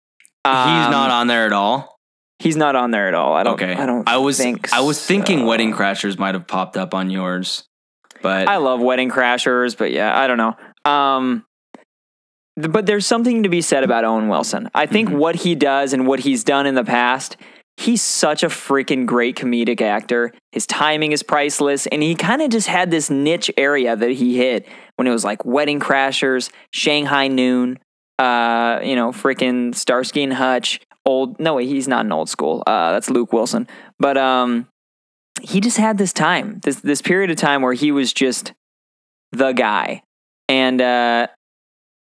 He's Um, not on there at all. He's not on there at all. I don't. Okay. I don't. I was think I was thinking so. Wedding Crashers might have popped up on yours, but I love Wedding Crashers, but yeah, I don't know. Um, th- but there's something to be said about Owen Wilson. I think Mhm. what he does and what he's done in the past, he's such a freaking great comedic actor. His timing is priceless, and he kind of just had this niche area that he hit when it was like Wedding Crashers, Shanghai Noon, uh, you know, freaking Starsky and Hutch. Old, no, wait, he's not an old school. Uh, that's Luke Wilson. But um, he just had this time, this this period of time where he was just the guy, and uh,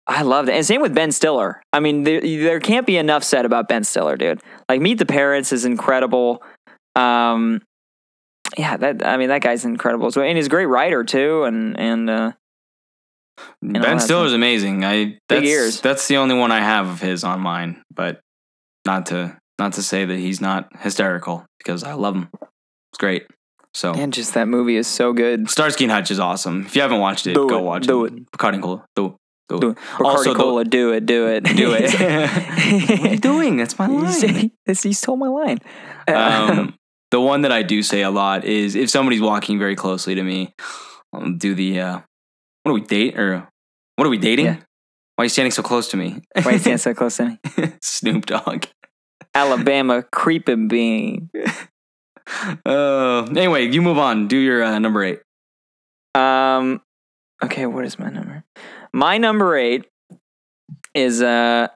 I loved it. And same with Ben Stiller. I mean, there, there can't be enough said about Ben Stiller, dude. Like Meet the Parents is incredible. Um, yeah, that I mean that guy's incredible as well, and he's a great writer too. And and uh, Ben Stiller's amazing. I that's, ears. That's the only one I have of his on mine, but not to not to say that he's not hysterical because I love him. It's great. So and just that movie is so good. Starsky and Hutch is awesome. If you haven't watched it, Do go it, watch do it. Bacardi and Cola. Do, do, Do it. it. Also, Bacardi the- Cola, do it, do it, Do it. what are you doing? That's my line. say- this- he stole my line. um, the one that I do say a lot is if somebody's walking very closely to me, I'll do the uh, what do we date or what are we dating? Yeah. Why are you standing so close to me? Why are you standing so close to me? Snoop Dogg. Alabama creeping bean. Uh, anyway, you move on. Do your uh, number eight. Um, okay, what is my number? My number eight is uh,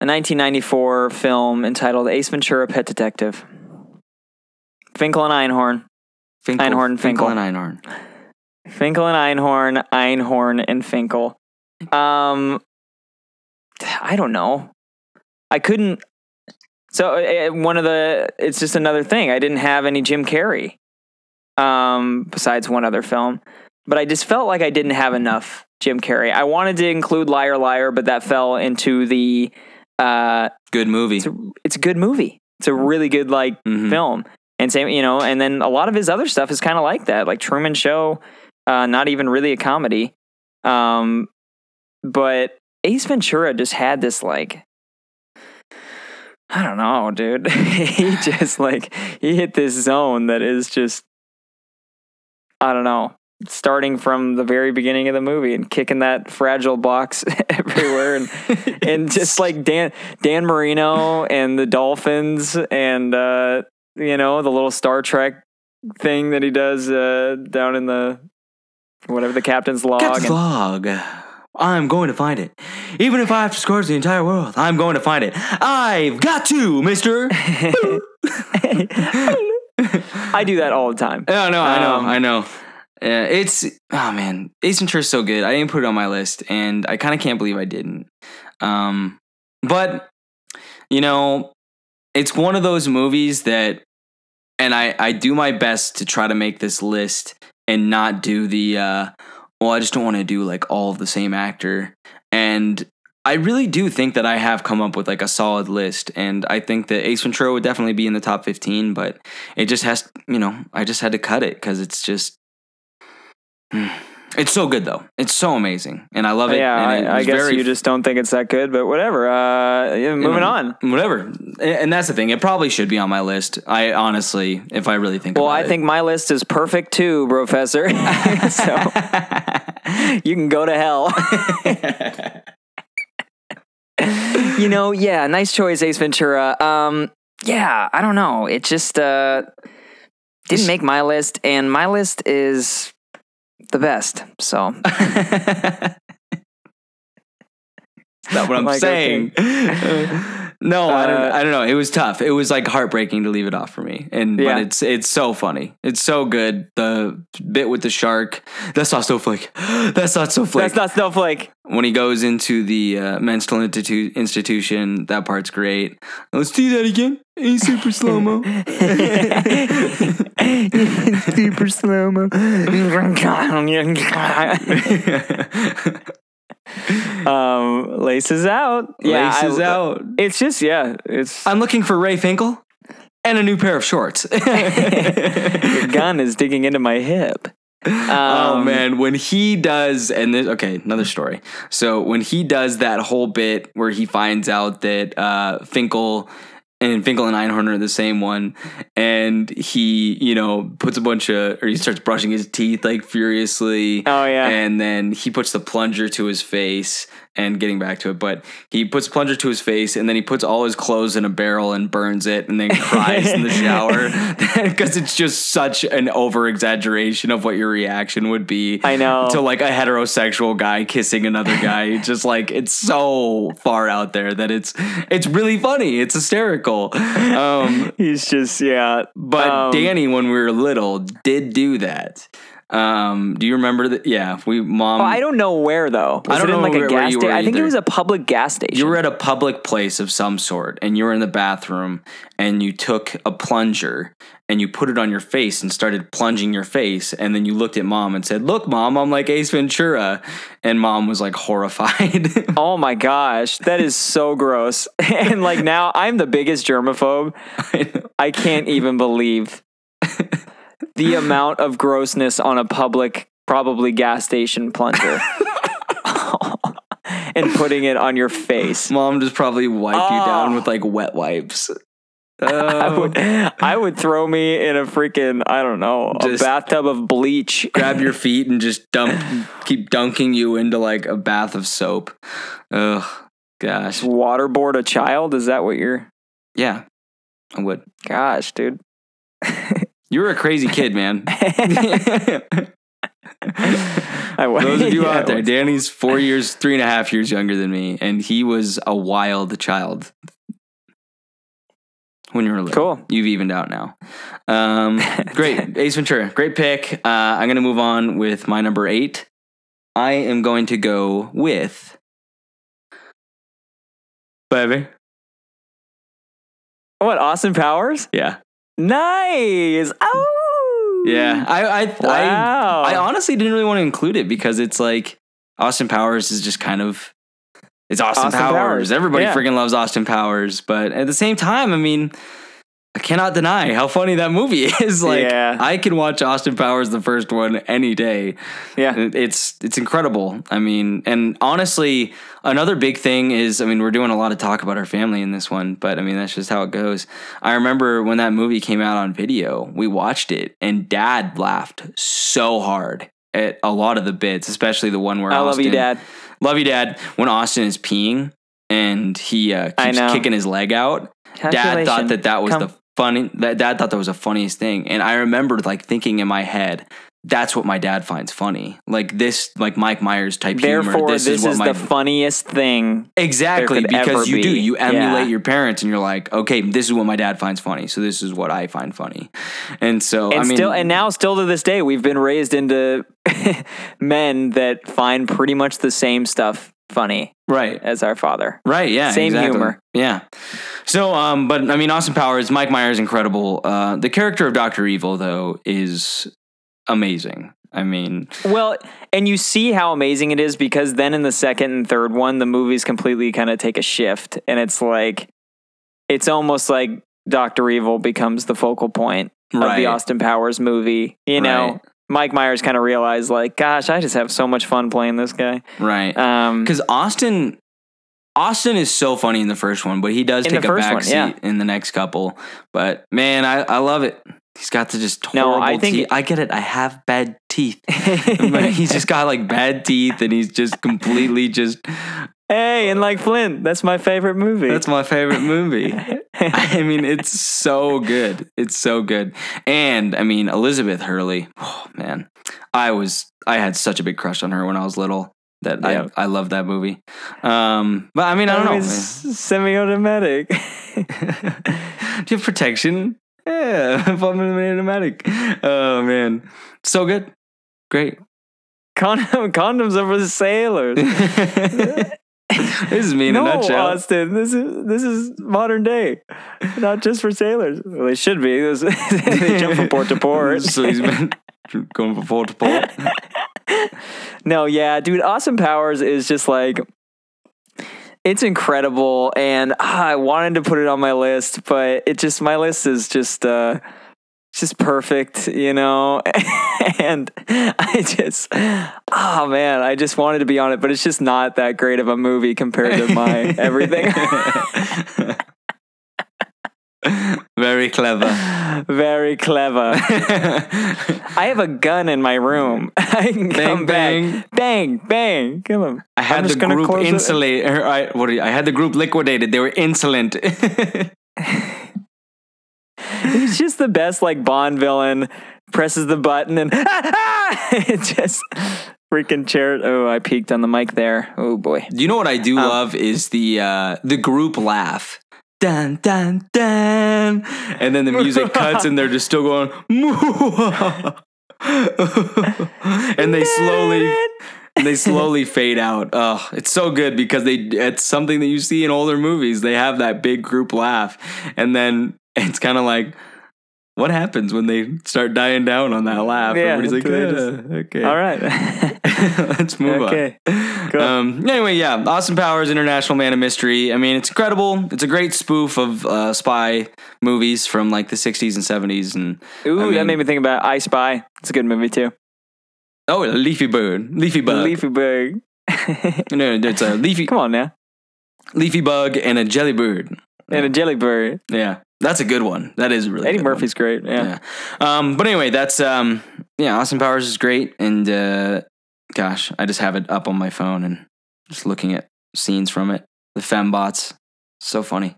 a 1994 film entitled Ace Ventura: Pet Detective. Finkel and Einhorn, Finkel, Einhorn and Finkel. and Einhorn. Finkel and Einhorn, Einhorn and Finkel. Um, I don't know. I couldn't. So uh, one of the, it's just another thing. I didn't have any Jim Carrey. Um, besides one other film, but I just felt like I didn't have enough Jim Carrey. I wanted to include Liar Liar, but that fell into the. Uh, Good movie. it's a, it's a good movie. It's a really good like Mhm. film. And same, you know, and then a lot of his other stuff is kind of like that, like Truman Show. uh, not even really a comedy. Um, but Ace Ventura just had this like I don't know, dude. he just like he hit this zone that is just I don't know. Starting from the very beginning of the movie and kicking that fragile box everywhere and and just like Dan Dan Marino and the Dolphins and uh you know the little Star Trek thing that he does uh down in the whatever the captain's log Get and- log. I'm going to find it. Even if I have to scourge the entire world, I'm going to find it. I've got to, mister. I do that all the time. No, no, I know, Um, I know. Yeah, it's oh man, Ace Ventura's so good. I didn't put it on my list, and I kind of can't believe I didn't. Um, but you know, it's one of those movies that, and I I do my best to try to make this list and not do the. uh Well, I just don't want to do like all the same actor, and I really do think that I have come up with like a solid list, and I think that Ace Ventura would definitely be in the top fifteen, but it just has, you know, I just had to cut it because it's just, hmm. It's so good though. It's so amazing, and I love it. yeah, it I, I guess you just don't think it's that good, but whatever. Uh, yeah, moving on. Whatever, and that's the thing. It probably should be on my list. I honestly, if I really think, Well, I it. think my list is perfect too, Brofessor. so you can go to hell. you know, yeah, nice choice, Ace Ventura. Um, yeah, I don't know. It just uh, didn't make my list, and my list is the best. So That's what I'm Like, saying. no, I don't. Uh, I don't know. It was tough. It was like heartbreaking to leave it off for me. And Yeah. but it's it's so funny. It's so good. The bit with the shark. That's not snowflake. That's not snowflake. that's not Snowflake. when he goes into the uh, mental institu- institution. That part's great. Let's do that again. In super slow mo. Super slow mo. um, laces out. Yeah, I- Laces out. It's just yeah. It's I'm looking for Ray Finkel and a new pair of shorts. your gun is digging into my hip. oh Um, man, when he does, and this, okay, another story. So when he does that whole bit where he finds out that uh, Finkel and Finkel and Einhorn are the same one, and he, you know, puts a bunch of, or he starts brushing his teeth like furiously. Oh, yeah. and then he puts the plunger to his face. And getting back to it, but he puts plunger to his face, and then he puts all his clothes in a barrel and burns it, and then cries in the shower because it's just such an over exaggeration of what your reaction would be. I know. to like a heterosexual guy kissing another guy. just like it's so far out there that it's it's really funny. It's hysterical. Um, He's just yeah. but Um, Danny, when we were little, did do that. Um, do you remember that? Yeah, we mom. Oh, I don't know where though. Was I don't know like where- a gas station? I think it was a public gas station. you were at a public place of some sort, and you were in the bathroom, and you took a plunger and you put it on your face and started plunging your face, and then you looked at mom and said, "Look, mom, I'm like Ace Ventura," and mom was like horrified. Oh my gosh, that is so gross. and like now I'm the biggest germaphobe. I can't even believe the amount of grossness on a public, probably gas station plunger. and putting it on your face. Mom just probably wiped you ah. down Oh. with like wet wipes. I Oh. would, I would throw me in a freaking, I don't know, a bathtub of bleach. grab your feet and just dump, keep dunking you into like a bath of soap. Ugh, gosh. Waterboard a child? Is that what you're. Yeah, I would. Gosh, dude. You were a crazy kid, man. I was. Those of you yeah, out there. Danny's four years, three and a half years younger than me, and he was a wild child when you were little. Cool. You've evened out now. Um, great. Ace Ventura, great pick. Uh, I'm going to move on with my number eight. I am going to go with. Baby. What, Austin Powers? Yeah. Nice. Oh. Yeah. I, I, Wow. I, I honestly didn't really want to include it because it's like Austin Powers is just kind of it's Austin, Austin Powers. Powers. Everybody Yeah. freaking loves Austin Powers, but at the same time, I mean, I cannot deny how funny that movie is. Like Yeah. I can watch Austin Powers the first one any day. Yeah. It's it's incredible. I mean, and honestly, another big thing is I mean, we're doing a lot of talk about our family in this one, but I mean, that's just how it goes. I remember when that movie came out on video, we watched it and dad laughed so hard at a lot of the bits, especially the one where I love you, Dad. Love you, Dad. When Austin is peeing and he uh, keeps kicking his leg out, Dad thought that that was Come- the funny. That Dad thought that was the funniest thing, and I remember like thinking in my head, "That's what my dad finds funny." Like this, like Mike Myers type humor. Therefore, this, is, what my the funniest thing. exactly because you do you emulate Yeah. your parents, and you're like, okay, this is what my dad finds funny, so this is what I find funny, and so And I mean, still, and now, still to this day, we've been raised into men that find pretty much the same stuff funny right, as our father. Right, yeah. Same exactly. humor. Yeah. So, um, but I mean, Austin Powers, Mike Myers, incredible. Uh, the character of Doctor Evil, though, is amazing. I mean, Well, and you see how amazing it is because then in the second and third one, the movies completely kind of take a shift, and it's like, it's almost like Doctor Evil becomes the focal point of the Austin Powers movie. You know, Right. Mike Myers kind of realized, like, gosh, I just have so much fun playing this guy. right? Um, Because Austin, Austin is so funny in the first one, but he does take a backseat yeah. in the next couple. But man, I, I love it. He's got the just No, I think- teeth. I get it. I have bad teeth, but he's just got like bad teeth, and he's just completely just. Hey, and like Flint, that's my favorite movie. That's my favorite movie. I mean, it's so good. It's so good. And I mean, Elizabeth Hurley, oh man, I was I had such a big crush on her when I was little that Yeah. I I love that movie. Um, but I mean, I don't know. It's semi-automatic. Do you have protection? Yeah, automatic. Oh man, so good, great. Condom, condoms are for the sailors. this is me in no, a nutshell. Austin, this is this is modern day, not just for sailors. Well, they should be. They jump from port to port. so he's been going from port to port. No, yeah, dude, Awesome Powers is just like it's incredible and ah, I wanted to put it on my list, but it just my list is just uh just perfect, you know. and I just oh man, I just wanted to be on it, but it's just not that great of a movie compared to my everything. Very clever. Very clever. I have a gun in my room. I can come bang. back. Bang, bang. Come on. I had I'm the group insulate. Er, I, what? you- I had the group liquidated. They were insolent. He's just the best, like Bond villain. Presses the button and it just freaking chair. Oh, I peaked on the mic there. Oh boy. you know what I do Um, love is the uh, the group laugh. Dun dun dun, and then the music cuts, and they're just still going. and they slowly they slowly fade out. Oh, it's so good because they it's something that you see in older movies. They have that big group laugh, and then it's kind of like, what happens when they start dying down on that laugh? Yeah, Everybody's like, they "Ah, okay, All right. let's move okay. on. Cool. Um, anyway, yeah, Austin Powers, International Man of Mystery. I mean, it's incredible. It's a great spoof of uh, spy movies from like the '60s and '70s, and Ooh, I that made me think about I Spy. It's a good movie too. oh, Leafy Bird, Leafy Bug. Leafy Bug. no, it's a leafy Come on now. leafy bug and a jelly bird. And a jelly bird. Yeah, that's a good one. That is really Eddie Murphy's great. Yeah. Yeah. Um, but anyway, that's um, yeah. Austin Powers is great, and uh, gosh, I just have it up on my phone and just looking at scenes from it. The fembots, so funny.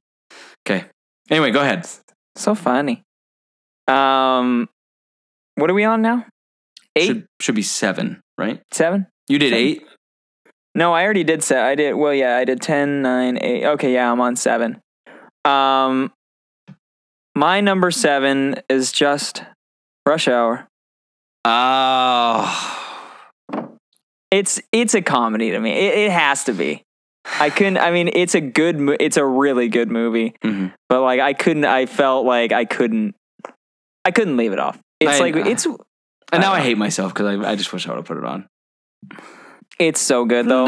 Okay. Anyway, go ahead. So funny. Um, what are we on now? Eight, Should should be seven, right? seven? You did Seven. eight. No, I already did set. I did. Well, yeah, I did ten, nine, 8. Okay, yeah, I'm on seven. Um, my number seven is just Rush Hour. Oh, it's it's a comedy to me. It, it has to be. I couldn't. I mean, it's a good. It's a really good movie. Mm-hmm. But like, I couldn't. I felt like I couldn't. I couldn't leave it off. It's I, like it's. And now I, I hate myself because I, I just wish I would have put it on. It's so good though.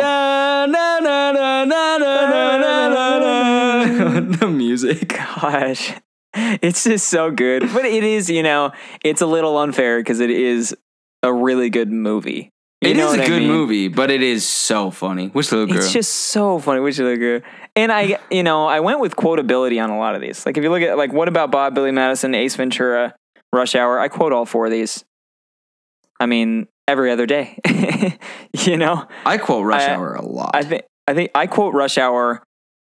the music. Gosh it's just so good. But it is, you know, it's a little unfair because it is a really good movie. You It know a I good mean? movie, but it is so funny. Which little girl? It's just so funny. Which little girl? And I, you know, I went with quotability on a lot of these. Like if you look at like what about Bob, Billy Madison, Ace Ventura, Rush Hour? I quote all four of these. I mean, every other day. you know, I quote Rush I- Hour a lot. I think I think I quote Rush Hour.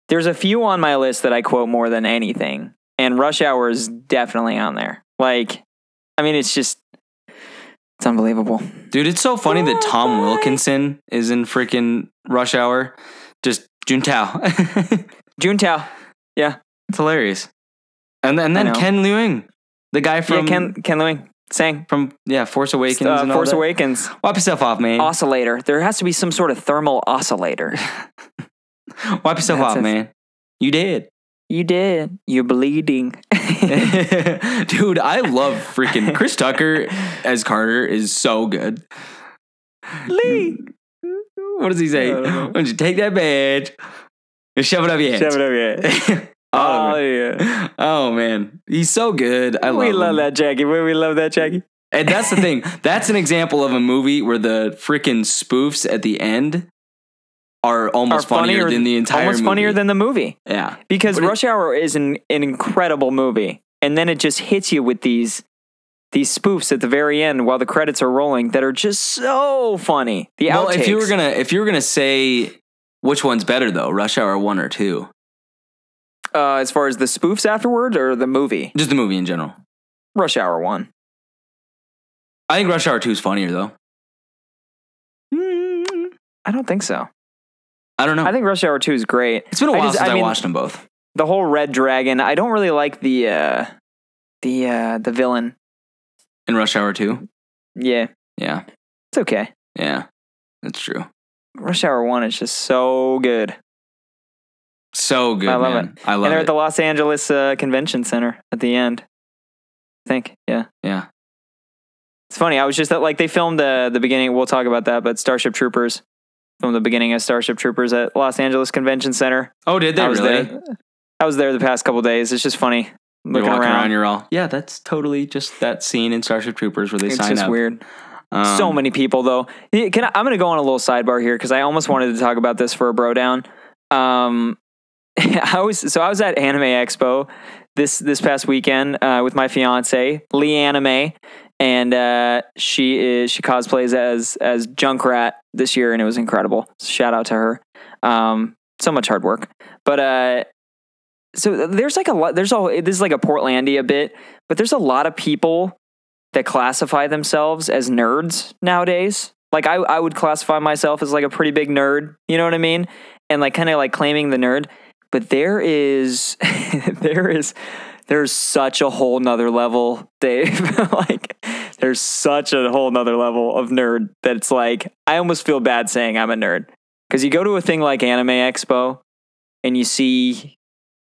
There's a few on my list that I quote more than anything, and Rush Hour is definitely on there. Like, I mean, it's just it's unbelievable. Dude, it's so funny that Tom Bye. Wilkinson is in freaking Rush Hour. Just Juntao. Juntao, yeah, it's hilarious. And, and then. Ken Leung, the guy from yeah, Ken Ken Leung sang from yeah Force Awakens. uh, and all Force that. Awakens Wipe yourself off, man. oscillator. There has to be some sort of thermal oscillator. Wipe yourself That's off, it. man. You did. You did. You're bleeding. Dude, I love freaking Chris Tucker as Carter is so good. Lee. What does he say? I don't. Why don't you take that badge and shove it up your ass? Shove it up your oh, Oh yeah. oh man, he's so good. I love we love him. that Jackie. We, we love that Jackie. And that's the thing. That's an example of a movie where the freaking spoofs at the end are almost Are funnier, than the entire almost movie. funnier than the movie. yeah. because But it- Rush Hour is an, an incredible movie, and then it just hits you with these these spoofs at the very end while the credits are rolling that are just so funny. The Well, outtakes. if you were gonna if you were gonna say which one's better though, Rush Hour one or two, uh, as far as the spoofs afterwards or the movie, just the movie in general. Rush Hour one. I think Rush Hour two is funnier though. I don't think so. I don't know. I think Rush Hour two is great. It's been a while just- since I I, mean- watched them both. The whole Red Dragon. I don't really like the uh, the uh, the villain. In Rush Hour two, Yeah, yeah, it's okay. yeah, that's true. Rush Hour one is just so good. So good. I love man. I love it. and they're it. at the Los Angeles uh, Convention Center at the end. I think, yeah. yeah. It's funny. I was just at, like they filmed the the beginning. We'll talk about that, but Starship Troopers filmed the beginning of Starship Troopers at Los Angeles Convention Center. Oh, did they I was really? there. I was there the past couple days. It's just funny looking walking around. around. You're all yeah. That's totally just that scene in Starship Troopers where they it's sign just up. weird. Um, so many people though. Can I, I'm going to go on a little sidebar here because I almost wanted to talk about this for a bro down. Um, I was so I was at Anime Expo this this past weekend uh, with my fiance Lee Anime, and uh, she is she cosplays as as Junkrat this year, and it was incredible. Shout out to her. Um, so much hard work, but uh, so there's like a lot. There's all this is like a Portlandia bit, but there's a lot of people that classify themselves as nerds nowadays. Like I, I would classify myself as like a pretty big nerd. You know what I mean? And like kind of like claiming the nerd. But there is, there is, there's such a whole nother level, Dave. like there's such a whole nother level of nerd that it's like I almost feel bad saying I'm a nerd because you go to a thing like Anime Expo and you see,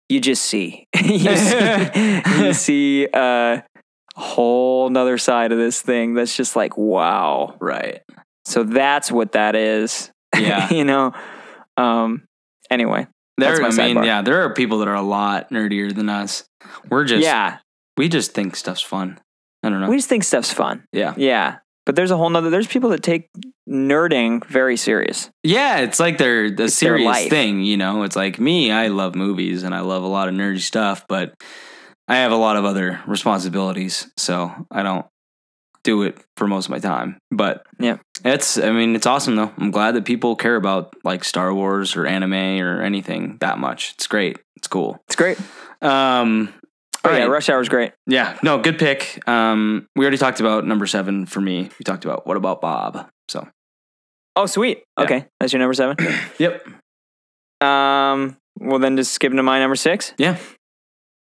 you just see, you see, you see uh, a whole nother side of this thing that's just like wow. right. So that's what that is. Yeah. you know. Um. Anyway. There, That's I mean, sidebar. yeah, there are people that are a lot nerdier than us. We're just, yeah. we just think stuff's fun. I don't know. We just think stuff's fun. yeah, Yeah. But there's a whole nother. There's people that take nerding very serious. yeah, it's like they're the their serious thing, you know. It's like me, I love movies and I love a lot of nerdy stuff, but I have a lot of other responsibilities, so I don't do it for most of my time. But Yeah. it's, I mean, it's awesome though. I'm glad that people care about like Star Wars or anime or anything that much. It's great. It's cool. It's great. Um, Oh all yeah, right. Rush Hour's great. Yeah, no, good pick. Um, we already talked about number seven for me. We talked about what about Bob? So, Oh sweet. Yeah. Okay, that's your number seven. yep, um. Well then, just skip into my number six. yeah,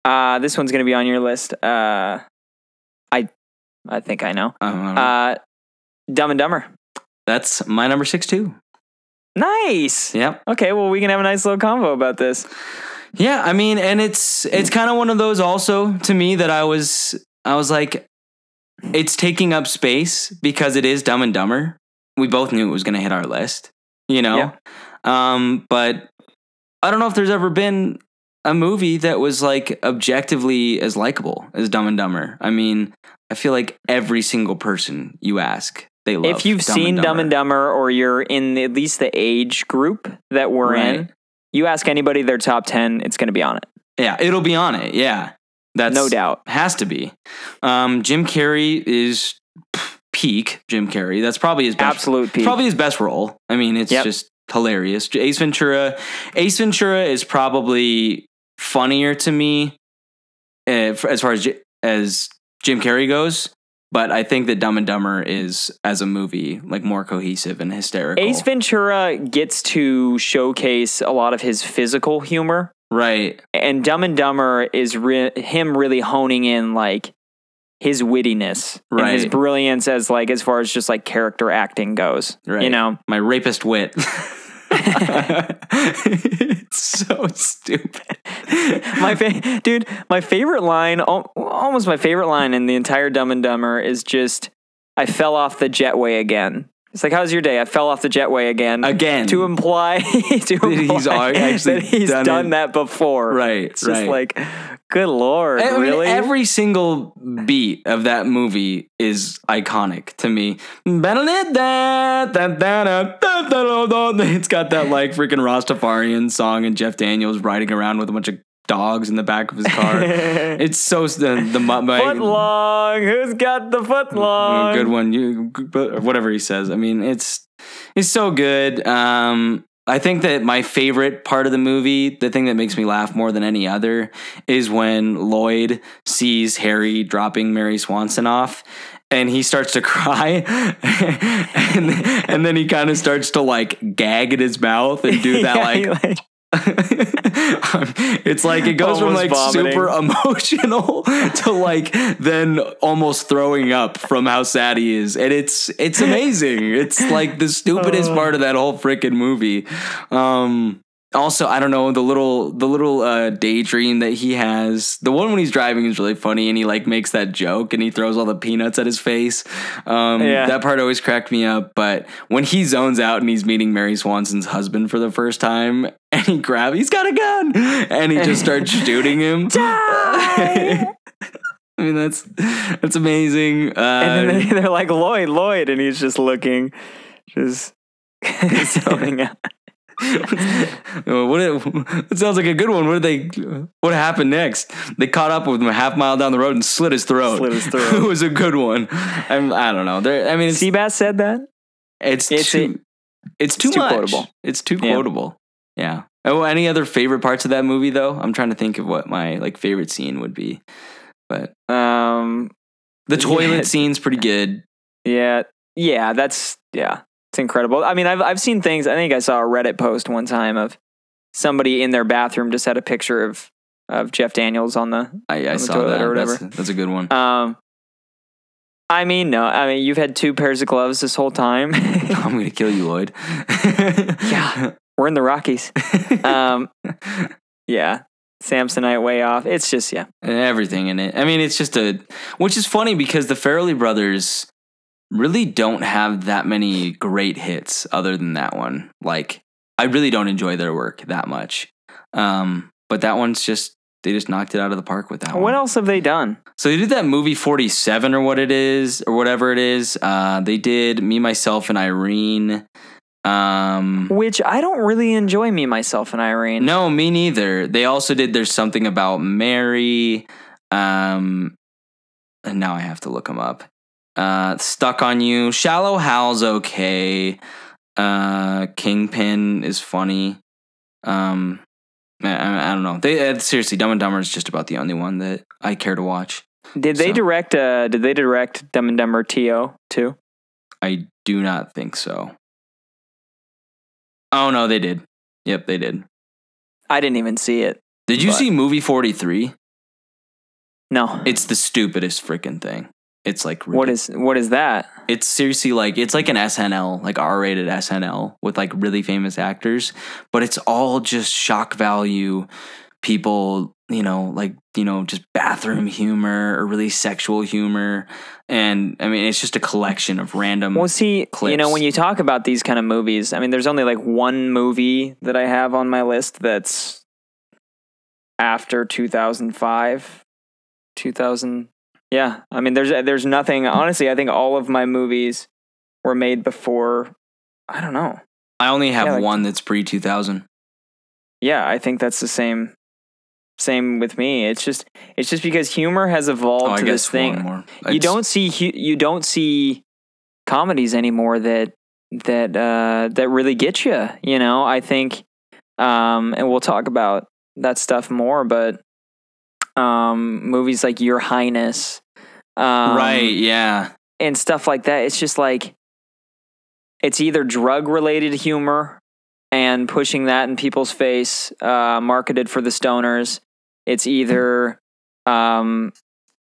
Uh, this one's gonna be on your list. Uh, I think I know. um, Uh, Dumb and Dumber. that's my number six too. Nice. Yep, Okay, well we can have a nice little convo about this. yeah. I mean, and it's it's kind of one of those also to me that I was I was like, it's taking up space because it is Dumb and Dumber. We both knew it was going to hit our list, you know. Yeah. Um, but I don't know if there's ever been a movie that was like objectively as likable as Dumb and Dumber. I mean, I feel like every single person you ask, they love. if you've Dumb seen and Dumb and Dumber or you're in at least the age group that we're in, you ask anybody their top 10, it's going to be on it. yeah, it'll be on it. Yeah, that's No doubt. has to be. Um, Jim Carrey is peak Jim Carrey. That's probably his best. Absolute peak. Probably his best role. I mean, it's Yep. just hilarious. Ace Ventura. Ace Ventura is probably funnier to me uh, as far as J- as Jim Carrey goes. But I think that Dumb and Dumber is, as a movie, like more cohesive and hysterical. Ace Ventura gets to showcase a lot of his physical humor, right? and Dumb and Dumber is re- him really honing in like his wittiness and his brilliance as like as far as just like character acting goes. Right. You know, My rapist wit. it's so stupid. my fa- dude, my favorite line, almost my favorite line in the entire Dumb and Dumber is just, "I fell off the jetway again." It's like, "How's your day?" I fell off the jetway again. Again. to imply to imply he's actually that he's done done, that before. Right, It's just right. like, good lord, I mean, really? every single beat of that movie is iconic to me. It's got that like freaking Rastafarian song and Jeff Daniels riding around with a bunch of dogs in the back of his car. it's so the the my, foot long. Who's got the foot long? good one. You whatever he says. I mean, it's it's so good. Um, I think that my favorite part of the movie, the thing that makes me laugh more than any other, is when Lloyd sees Harry dropping Mary Swanson off. And he starts to cry, and and then he kind of starts to like gag at his mouth and do that Yeah, like like it's like it goes from like vomiting. super emotional to like then almost throwing up from how sad he is and it's it's amazing it's like the stupidest Oh. part of that whole freaking movie um also i don't know the little the little uh daydream that he has the one when he's driving is really funny and he like makes that joke and he throws all the peanuts at his face um Yeah. that part always cracked me up but when he zones out and he's meeting mary swanson's husband for the first time and he grabs he's got a gun and he just starts shooting him I mean that's that's amazing. Uh, and then they, they're like Lloyd, Lloyd, and he's just looking, just zoning out. What it, it sounds like a good one. What did they? What happened next? They caught up with him a half mile down the road and slit his throat. Slit his throat. it was a good one. I'm, I don't know. There, I mean, it's Seabass said that. it's, it's too it's too too much. quotable. It's too Yeah. quotable. Yeah. Oh, any other favorite parts of that movie though? I'm trying to think of what my like favorite scene would be. But Um, the toilet Yeah. scene's pretty good. yeah, yeah, that's yeah, it's incredible. I mean, I've I've seen things. I think I saw a Reddit post one time of somebody in their bathroom just had a picture of of Jeff Daniels on the. I, I On the saw toilet that. or That's, whatever. that's a good one. Um, I mean, no, I mean you've had two pairs of gloves this whole time. I'm gonna kill you, Lloyd. Yeah. We're in the Rockies. Um, yeah, Samsonite way off. It's just yeah. everything in it. I mean, it's just a, which is funny because the Farrelly brothers really don't have that many great hits other than that one. Like, I really don't enjoy their work that much. Um, but that one's just they just knocked it out of the park with that one. What else have they done? So they did that movie 47 or what it is or whatever it is. Uh, they did Me, Myself, and Irene. Um, Which I don't really enjoy. Me, myself, and Irene. no, me neither. They also did There's Something About Mary. Um, and now I have to look them up. Uh, Stuck on You. Shallow Hal's okay. Uh, Kingpin is funny. Um, I, I don't know. They uh, seriously, Dumb and Dumber is just about the only one that I care to watch. Did they So- direct? Uh, did they direct Dumb and Dumber To too? I do not think so. Oh no, they did. Yep, they did. I didn't even see it. Did you But- see movie 43? No. It's the stupidest freaking thing. It's like what is what is that? it's seriously like it's like an SNL, like R-rated SNL with like really famous actors, but it's all just shock value people, you know, like, you know, just bathroom humor or really sexual humor and I mean, it's just a collection of random Well, see, you know, when you talk about these kind of movies, I mean, there's only like one movie that I have on my list that's after 2005, 2000. Yeah, I mean, there's there's nothing. Honestly, I think all of my movies were made before. I don't know. I only have Yeah, like- one that's pre two thousand. Yeah, I think that's the same. Same with me. It's just it's just because humor has evolved Oh, to this thing. you don't see you don't see comedies anymore that that uh that really get you you know i think um and we'll talk about that stuff more but um movies like your highness um right. Yeah. and stuff like that. It's just like it's either drug related humor and pushing that in people's face uh marketed for the stoners. It's either um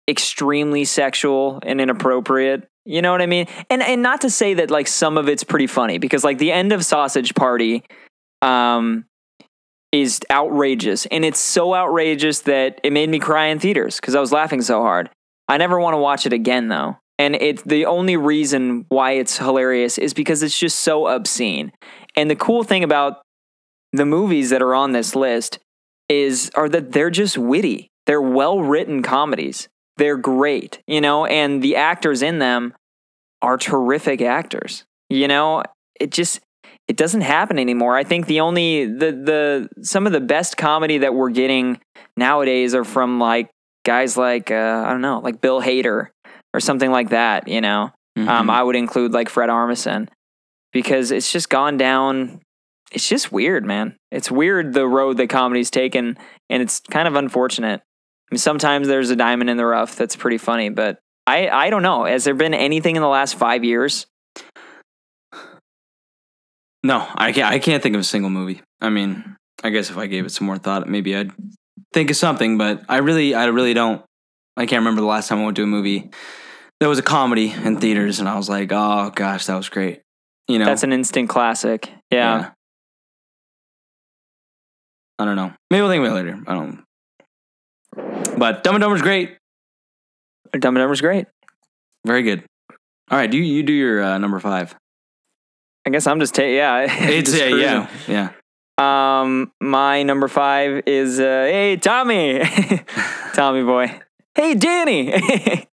extremely sexual and inappropriate. You know what i mean? And and not to say that like some of it's pretty funny because like the end of sausage party um is outrageous. And it's so outrageous that it made me cry in theaters because i was laughing so hard i never want to watch it again though. And it's the only reason why it's hilarious is because it's just so obscene. And the cool thing about the movies that are on this list is are that they're just witty. They're well written comedies. They're great you know and the actors in them are terrific actors you know? It just it doesn't happen anymore. I think the only the the some of the best comedy that we're getting nowadays are from like guys like uh, i don't know like bill hader or something like that you know um, Mhm. i would include like fred armisen because it's just gone down it's just weird man it's weird the road that comedy's taken and it's kind of unfortunate I mean, sometimes there's a diamond in the rough that's pretty funny, but I, I don't know. Has there been anything in the last five years? No, I can't. I can't think of a single movie. I mean, I guess if I gave it some more thought, maybe I'd think of something. But I really, I really don't. I can't remember the last time I went to a movie There was a comedy in theaters, and I was like, "Oh gosh, that was great." You know, That's an instant classic. Yeah. I don't know. Maybe we'll think about it later. I don't. But Dumb and Dumber's great. Dumb and Dumber's great. Very good. All right, do you, you do your uh, number five? I guess I'm just, ta- yeah. It's just yeah, yeah, yeah. Um, my number five is, uh, hey, Tommy. Tommy boy. Hey, Danny.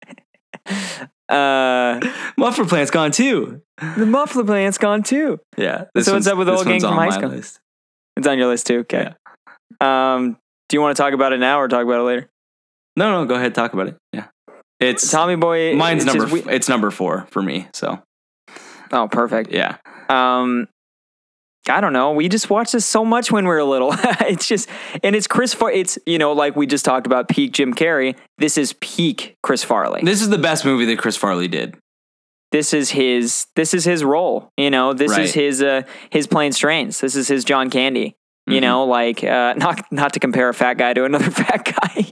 uh, Muffler Plant's gone too. the muffler plant's gone too. Yeah. So what's up with the old gang from high school? list. It's on your list too. Okay. Um, do you want to talk about it now or talk about it later? No, no, go ahead, talk about it. Yeah. It's Tommy boy. I don't know. We just watched this so much when we were little. it's just, and it's Chris. Far- it's you know, like we just talked about peak Jim Carrey. This is peak Chris Farley. This is the best movie that Chris Farley did. This is his. This is his role. You know, this Right. is his. Uh, his Planes Trains. This is his John Candy. You Mhm. know, like uh, not not to compare a fat guy to another fat guy.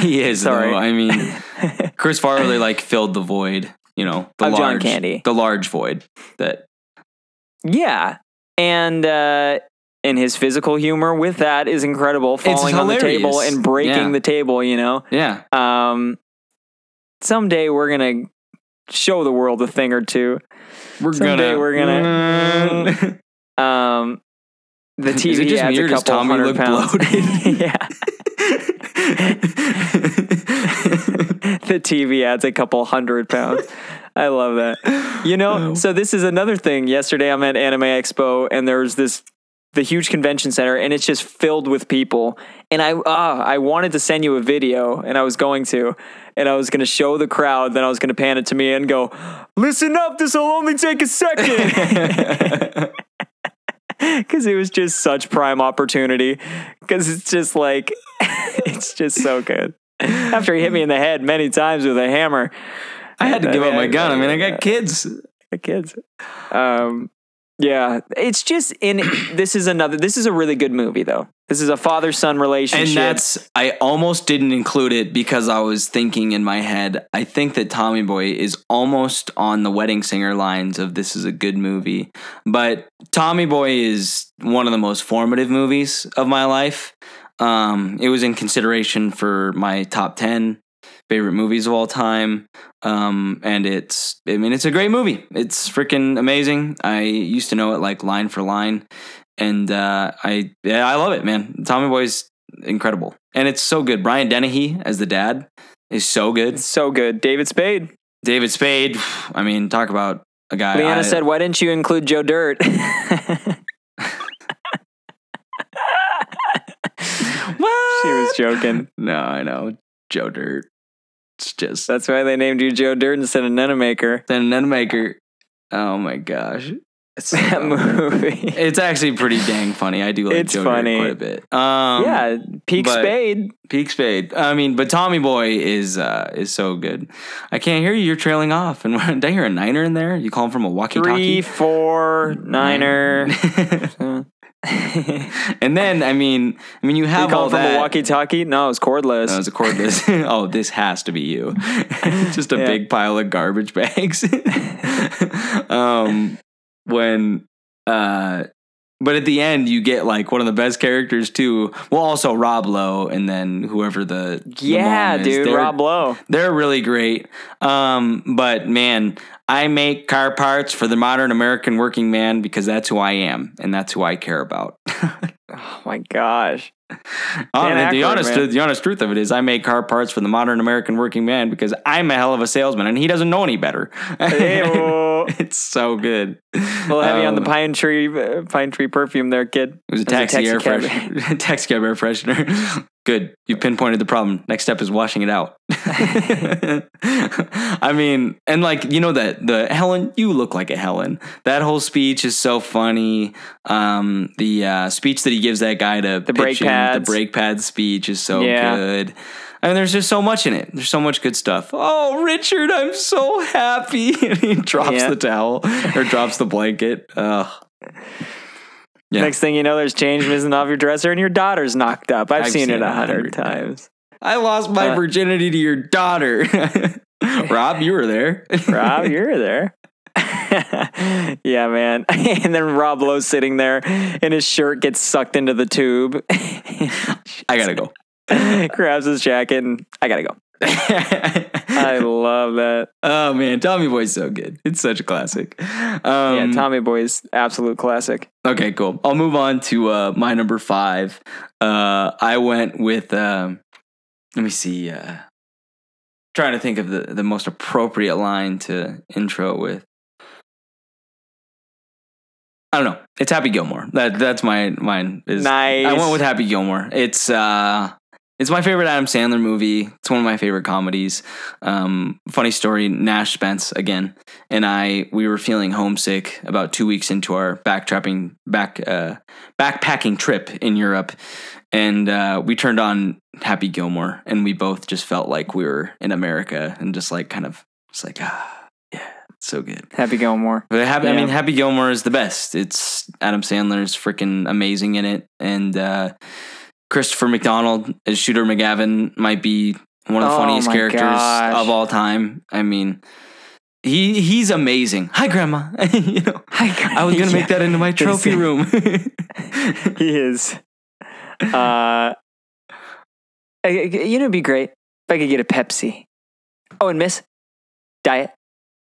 he is. Sorry. Though. I mean, Chris Farley like filled the void. You know, the Of John large, Candy. the large void that. Yeah, and uh, and his physical humor with that is incredible. Falling on the table and breaking Yeah. the table. You know. Yeah. Um, someday we're gonna show the world a thing or two. We're Someday gonna. we're gonna- Um, the TV Is it just adds me a or does couple Tommy hundred look pounds. bloated? yeah, the TV adds a couple hundred pounds. I love that. You know, so this is another thing. Yesterday I'm at Anime Expo and there's this the huge convention center and it's just filled with people. And I ah, I wanted to send you a video and I was going to and I was going to show the crowd then I was going to pan it to me and go, "Listen up, this will only take a second. Cuz it was just such prime opportunity cuz it's just like it's just so good. After he hit me in the head many times with a hammer, I had to give up my gun. I mean, I got kids. the kids. Um, yeah, it's just in. this is another. This is a really good movie, though. This is a father son relationship. And that's I almost didn't include it because I was thinking in my head, I think that Tommy Boy is almost on the wedding singer lines of this is a good movie. But Tommy Boy is one of the most formative movies of my life. Um, it was in consideration for my top 10 favorite movies of all time. Um, and it's, I mean, it's a great movie. It's freaking amazing. I used to know it like line for line. and uh, I yeah I love it, man. Tommy Boy's incredible, and it's so good. Brian Dennehy as the dad is so good. It's so good. David Spade. David Spade, I mean, talk about a guy. Leanna I- said, "Why didn't you include Joe Dirt?" what? she was joking. No, I know Joe Dirt. It's just That's why they named you Joe Dirt instead of Nenemaker. then Nenemaker. Oh my gosh, it's so That movie. It's actually pretty dang funny. I do like It's Joe funny. Dirt quite a bit. Um, yeah, Peak Spade. Peak Spade. I mean, but Tommy Boy is uh, is so good. I can't hear you. You're trailing off. And did I hear a niner in there? You call him from a walkie-talkie. Three, four, niner. and then, I mean, I mean, you you have call all from that. a walkie-talkie? No, it's cordless. No, it's a cordless. oh, this has to be you. Just a Yeah. big pile of garbage bags. um, when, uh, but at the end, you get like one of the best characters too. Well, also Rob Lowe, and then whoever the the yeah, is. dude, They're- Rob Lowe. They're really great. Um, but man, I make car parts for the modern American working man because that's who I am and that's who I care about. Oh my gosh. Oh, the honest, man. the honest truth of it is, I make car parts for the modern American working man because I'm a hell of a salesman, and he doesn't know any better. It's so good. We'll have you on the Um, pine tree, pine tree perfume there, kid. It was a was a taxi, air taxi freshener. taxi cab air freshener. Good. You pinpointed the problem. Next step is washing it out. I mean, and like you know that the Helen, you look like a Helen. That whole speech is so funny. Um, the uh, speech that he gives that guy to The brake pads. the brake pad speech is so Yeah. good. I mean, there's just so much in it. There's so much good stuff. Oh, Richard, I'm so happy. And he drops Yeah. the towel or drops the blanket. Ugh. Yeah. Next thing you know, there's change missing off your dresser and your daughter's knocked up. I've, I've seen, seen it a hundred times. I lost my Uh, virginity to your daughter. Rob, you were there. Rob, you're there. yeah, man. and then Rob Lowe's sitting there and his shirt gets sucked into the tube. I gotta go. Grabs his jacket and I gotta go. I love that. oh man, Tommy Boy's so good. It's such a classic. Um, yeah, Tommy Boy's absolute classic. Okay, cool. I'll move on to uh, my number five. Uh, I went with. Um, let me see. Uh, trying to think of the the most appropriate line to intro with. I don't know. It's Happy Gilmore. That that's my mine. Is Nice. I went with Happy Gilmore. It's uh, it's my favorite Adam Sandler movie. It's one of my favorite comedies. Um, funny story: Nash Spence again, and I we were feeling homesick about two weeks into our backtrapping back uh, backpacking trip in Europe, and uh, we turned on Happy Gilmore, and we both just felt like we were in America, and just like kind of just like ah, yeah, it's so good. Happy Gilmore. But Happy, I mean, Happy Gilmore is the best. It's Adam Sandler's freaking amazing in it, and uh, Christopher McDonald as Shooter McGavin might be one of the Oh funniest characters gosh. of all time. I mean, he he's amazing. Hi, Grandma. you know, hi. I was gonna make that into my trophy room. He is. Uh, I- you know, it'd be great if I could get a Pepsi. Oh, and Miss Diet.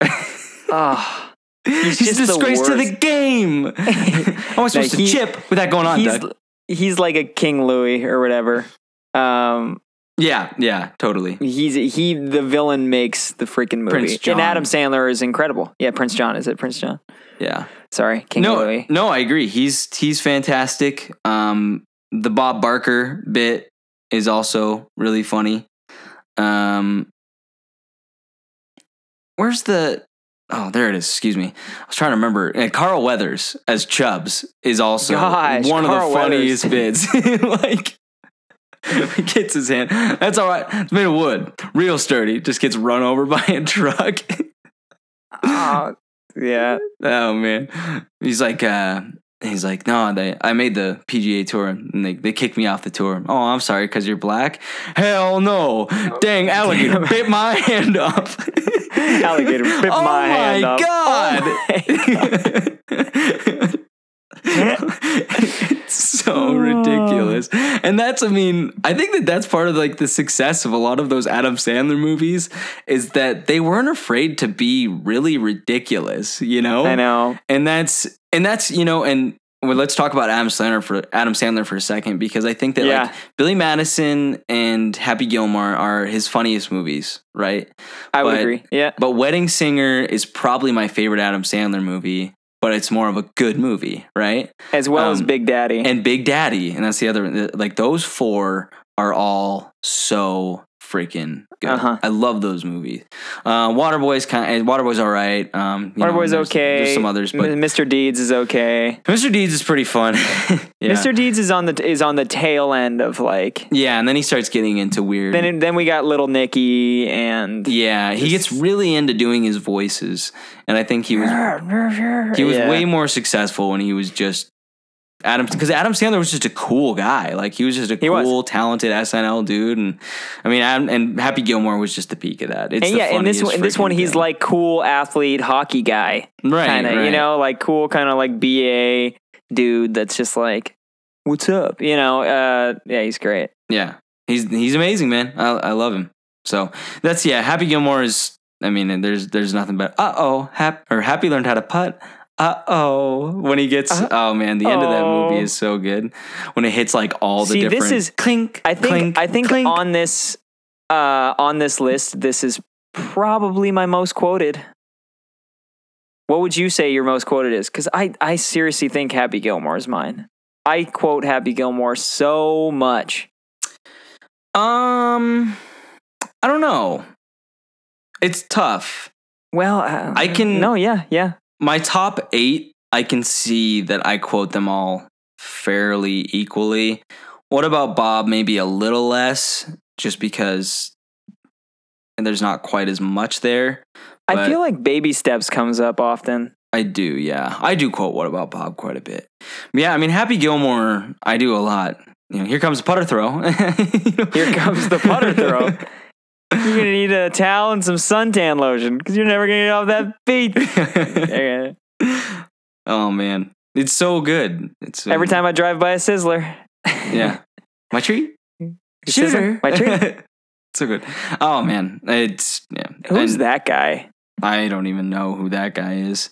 oh, he's just a disgrace to the game. I supposed he- to chip with that going on, he's Doug? He's like a King Louis or whatever. Um, Yeah, yeah, totally. he's he the villain makes the freaking movie. Prince John. And Adam Sandler is incredible. Yeah, Prince John. Is it Prince John? Yeah. Sorry, King no, Louis. no, I agree. He's he's fantastic. Um, the Bob Barker bit is also really funny. Um, where's the? Oh, there it is. Excuse me. I was trying to remember. And Carl Weathers as Chubbs is also Gosh, one Carl of the funniest Weathers. bits. like. He gets his hand. That's all right. It's made of wood, real sturdy. Just gets run over by a truck. Oh, yeah. Oh man, he's like, uh, he's like, no, they, I made the PGA tour and they, they kicked me off the tour. Oh, I'm sorry, cause you're black. Hell no, dang alligator bit my hand off. Alligator bit oh my hand off. Oh God. Oh my God. it's so ridiculous, and that's, I mean, I think that that's part of like the success of a lot of those Adam Sandler movies is that they weren't afraid to be really ridiculous, you know. I know. and that's and that's you know and well, let's talk about Adam Sandler for Adam Sandler for a second because I think that Yeah. like Billy Madison and Happy Gilmore are his funniest movies, right? I would agree. Yeah. But Wedding Singer is probably my favorite Adam Sandler movie, but it's more of a good movie, right? As well as Um, Big Daddy. And Big Daddy, and that's the other. Like those four are all so freaking good. Uh-huh. I love those movies. Uh, Waterboy's kind. Of, Waterboy's all right. Um, you know, there's- okay. There's some others, but M- Mr. Deeds is okay. Mr. Deeds is pretty fun. yeah. Mr. Deeds is on the is on the tail end of like. Yeah, and then he starts getting into weird. Then then we got Little Nicky and yeah, he gets really into doing his voices, and I think he was he was Yeah. way more successful when he was just Adam because Adam Sandler was just a cool guy. Like he was just a He was. cool, talented SNL dude, and I mean, Adam, and Happy Gilmore was just the peak of that. It's And yeah, in this one, this one, he's thing. like cool athlete hockey guy, right, kind of, right. you know, like cool kind of like BA dude that's just like, what's up, you know? Uh, yeah, he's great. Yeah, he's he's amazing, man. I I love him. So that's yeah. Happy Gilmore is. I mean, there's there's nothing but uh oh, hap, or Happy learned how to putt. Uh oh, when he gets oh man, the end of that movie is so good when it hits like all the See, this is- clink. I think clink, I think clink. on this uh, on this list, this is probably my most quoted. What would you say your most quoted is? Because I I seriously think Happy Gilmore is mine. I quote Happy Gilmore so much. Um, I don't know. It's tough. Well, uh, I can- No, yeah, yeah. My top eight, I can see that I quote them all fairly equally. What about Bob? Maybe a little less, just because and there's not quite as much there. I feel like Baby Steps comes up often. I do, yeah. I do quote What About Bob quite a bit. Yeah, I mean, Happy Gilmore, I do a lot. You know, here comes the putter throw. Here comes the putter throw. You're gonna need a towel and some suntan lotion because you're never gonna get off that beach. Oh man, it's so good. It's Every um, time I drive by a Sizzler, yeah. My treat, Sizzler, my treat. so good. Oh man, it's yeah. Who's And that guy? I don't even know who that guy is.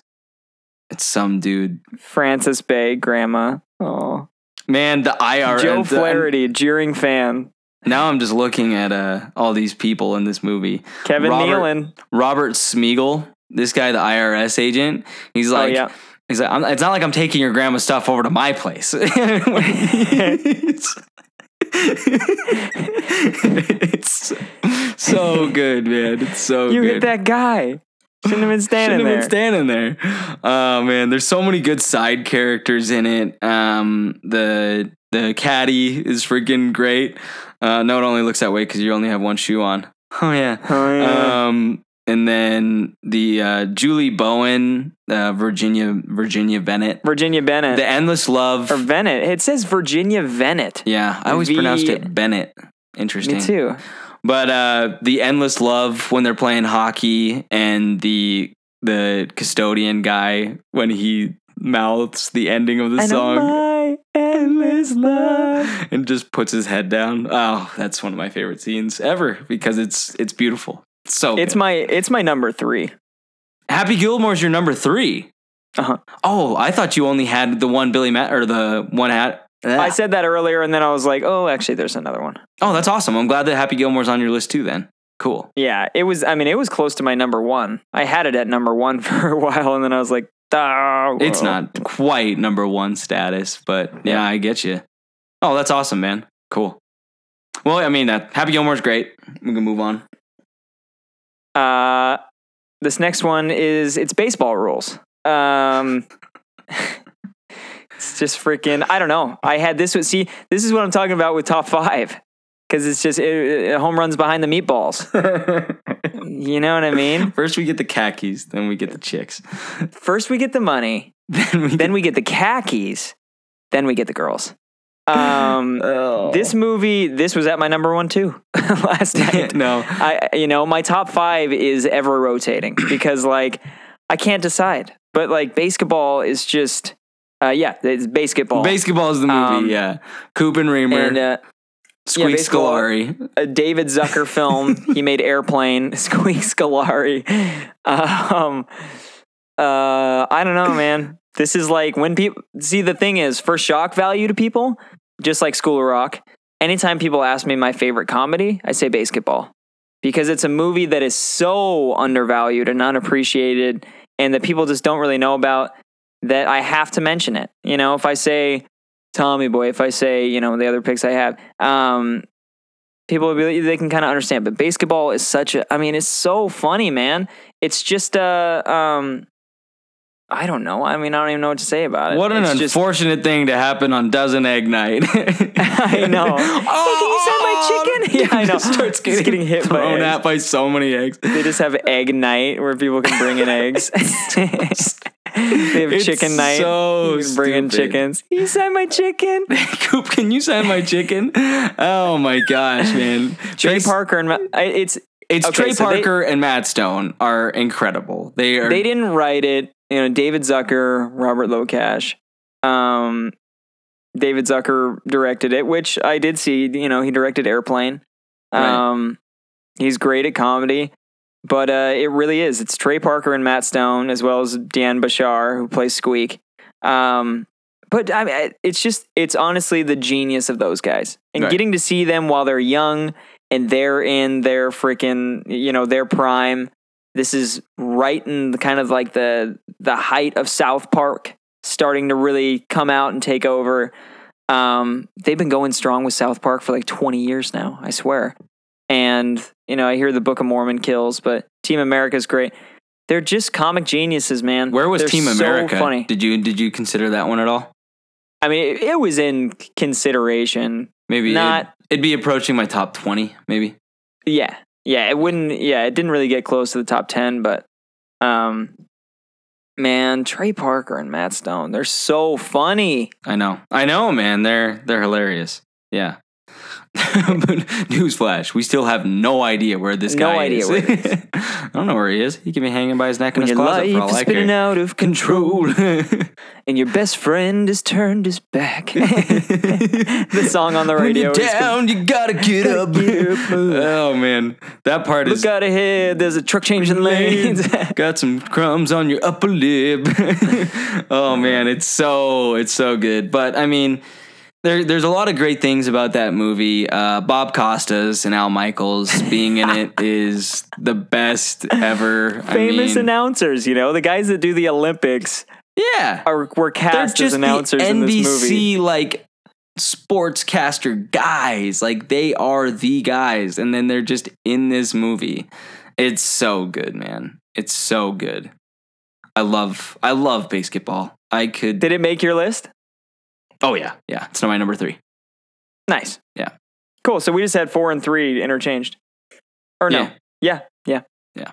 It's some dude. Frances Bay, Grandma. Oh, Man, the IR. Joe the- Flaherty, jeering fan. Now I'm just looking at uh, all these people in this movie. Kevin Robert- Nealon. Robert Smigel, this guy, the IRS agent. He's Oh like, yeah, he's like, I'm, it's not like I'm taking your grandma's stuff over to my place. it's, it's so good, man. It's so you good. hit that guy. Shouldn't have been standing Shouldn't there. have been standing there. Oh man, there's so many good side characters in it. Um, the the caddy is freaking great. Uh, no, it only looks that way because you only have one shoe on. Oh yeah. oh, yeah. Um, and then the uh, Julie Bowen, uh, Virginia Virginia Bennett, Virginia Bennett the Endless Love. or Bennett. It says Virginia Bennett. yeah, I always V- pronounced it Bennett. Interesting. Me too. But uh, the endless love when they're playing hockey, and the the custodian guy when he mouths the ending of the And song my endless love. and just puts his head down. Oh, that's one of my favorite scenes ever because it's it's beautiful. So It's good. my it's my number three. Happy Gilmore's your number three. Uh-huh. Oh, I thought you only had the one Billy Matt or the one hat. I said that earlier, and then I was like, oh, actually, there's another one. Oh, that's awesome. I'm glad that Happy Gilmore's on your list too. Then cool. Yeah, it was. I mean, it was close to my number one. I had it at number one for a while, and then I was like, It's not quite number one status, but yeah. I get you. Oh, that's awesome, man. Cool. Well, I mean, uh, Happy Gilmore's great. We can move on. Uh, this next one is it's baseball rules. Um, it's just freaking. I don't know. I had this. With, see, this is what I'm talking about with top five because it's just it, it- home runs behind the meatballs. You know what I mean? First, we get the khakis, then we get the chicks. First we get the money, then we then we get the khakis, then we get the girls. Um, oh. this movie, this was at my number one too last night. no. I, you know, my top five is ever rotating because like I can't decide. But like basketball is just, uh, yeah, it's basketball. Basketball is the movie, Um, yeah. Coop and Reamer, and uh, Squeak basketball- Scolari. a David Zucker film. he made Airplane. Squeak Scolari. Um, uh, I don't know, man. This is like when people see the thing is for shock value to people, just like School of Rock. Anytime people ask me my favorite comedy, I say basketball because it's a movie that is so undervalued and unappreciated, and that people just don't really know about. That I have to mention it. You know, if I say Tommy Boy, if I say you know the other picks I have, um, people will be they can kind of understand. But basketball is such a. I mean, it's so funny, man. It's just uh, um, I don't know. I mean, I don't even know what to say about it. What an It's just- unfortunate thing to happen on Dozen Egg Night. I know. Oh, hey, can you send my chicken? Yeah, I know. Starts Just getting, getting hit by thrown eggs. at by so many eggs. They just have egg night where people can bring in eggs. They have It's chicken night. so you can bring stupid. chickens. You send my chicken. Coop, can you sign my chicken? Oh my gosh, man! Trey Bas- Parker and Ma- I- it's It's Okay, Trey so they- Parker and Matt Stone are incredible. They are. they didn't write it. You know, David Zucker, Robert LoCash. Um, David Zucker directed it, which I did see. You know, he directed Airplane. Right. Um, he's great at comedy, but uh, it really is. It's Trey Parker and Matt Stone, as well as Dian Bachar, who plays Squeak. Um, but I mean, it's just, it's honestly the genius of those guys, and Right. getting to see them while they're young and they're in their freaking, you know, their prime. This is right in the kind of like the the height of South Park starting to really come out and take over. Um, they've been going strong with South Park for like 20 years now, I swear. And, you know, I hear the Book of Mormon kills, but Team America's great. They're just comic geniuses, man. Where was They're Team so America? funny. Did you did you consider that one at all? I mean, it, it was in consideration. Maybe Not- it'd, it'd be approaching my top twenty. Maybe. Yeah. Yeah, it wouldn't yeah, it didn't really get close to the top 10, but um man, Trey Parker and Matt Stone, they're so funny. I know. I know, man. They're they're hilarious. Yeah. newsflash, we still have no idea where this No guy idea is. where he is. I don't know where he is. He could be hanging by his neck in his closet for all I spinning out of control and your best friend has turned his back. the song on the radio. when you're is down, you gotta get up. Get up, move. oh man, that part is Look out ahead, there's a truck changing lanes. Got some crumbs on your upper lip. oh man, it's so it's so good. But I mean, there there's a lot of great things about that movie. Uh, Bob Costas and Al Michaels being in it is the best ever. Famous I mean, announcers, you know, the guys that do the Olympics yeah, are were cast just as announcers the in this NBC movie. like sportscaster guys. Like they are the guys, and then they're just in this movie. It's so good, man. It's so good. I love I love basketball. I could. Did it make your list? Oh yeah, yeah. It's my number three. Nice. Yeah. Cool. So we just had four and three interchanged. Or no. Yeah. Yeah. Yeah.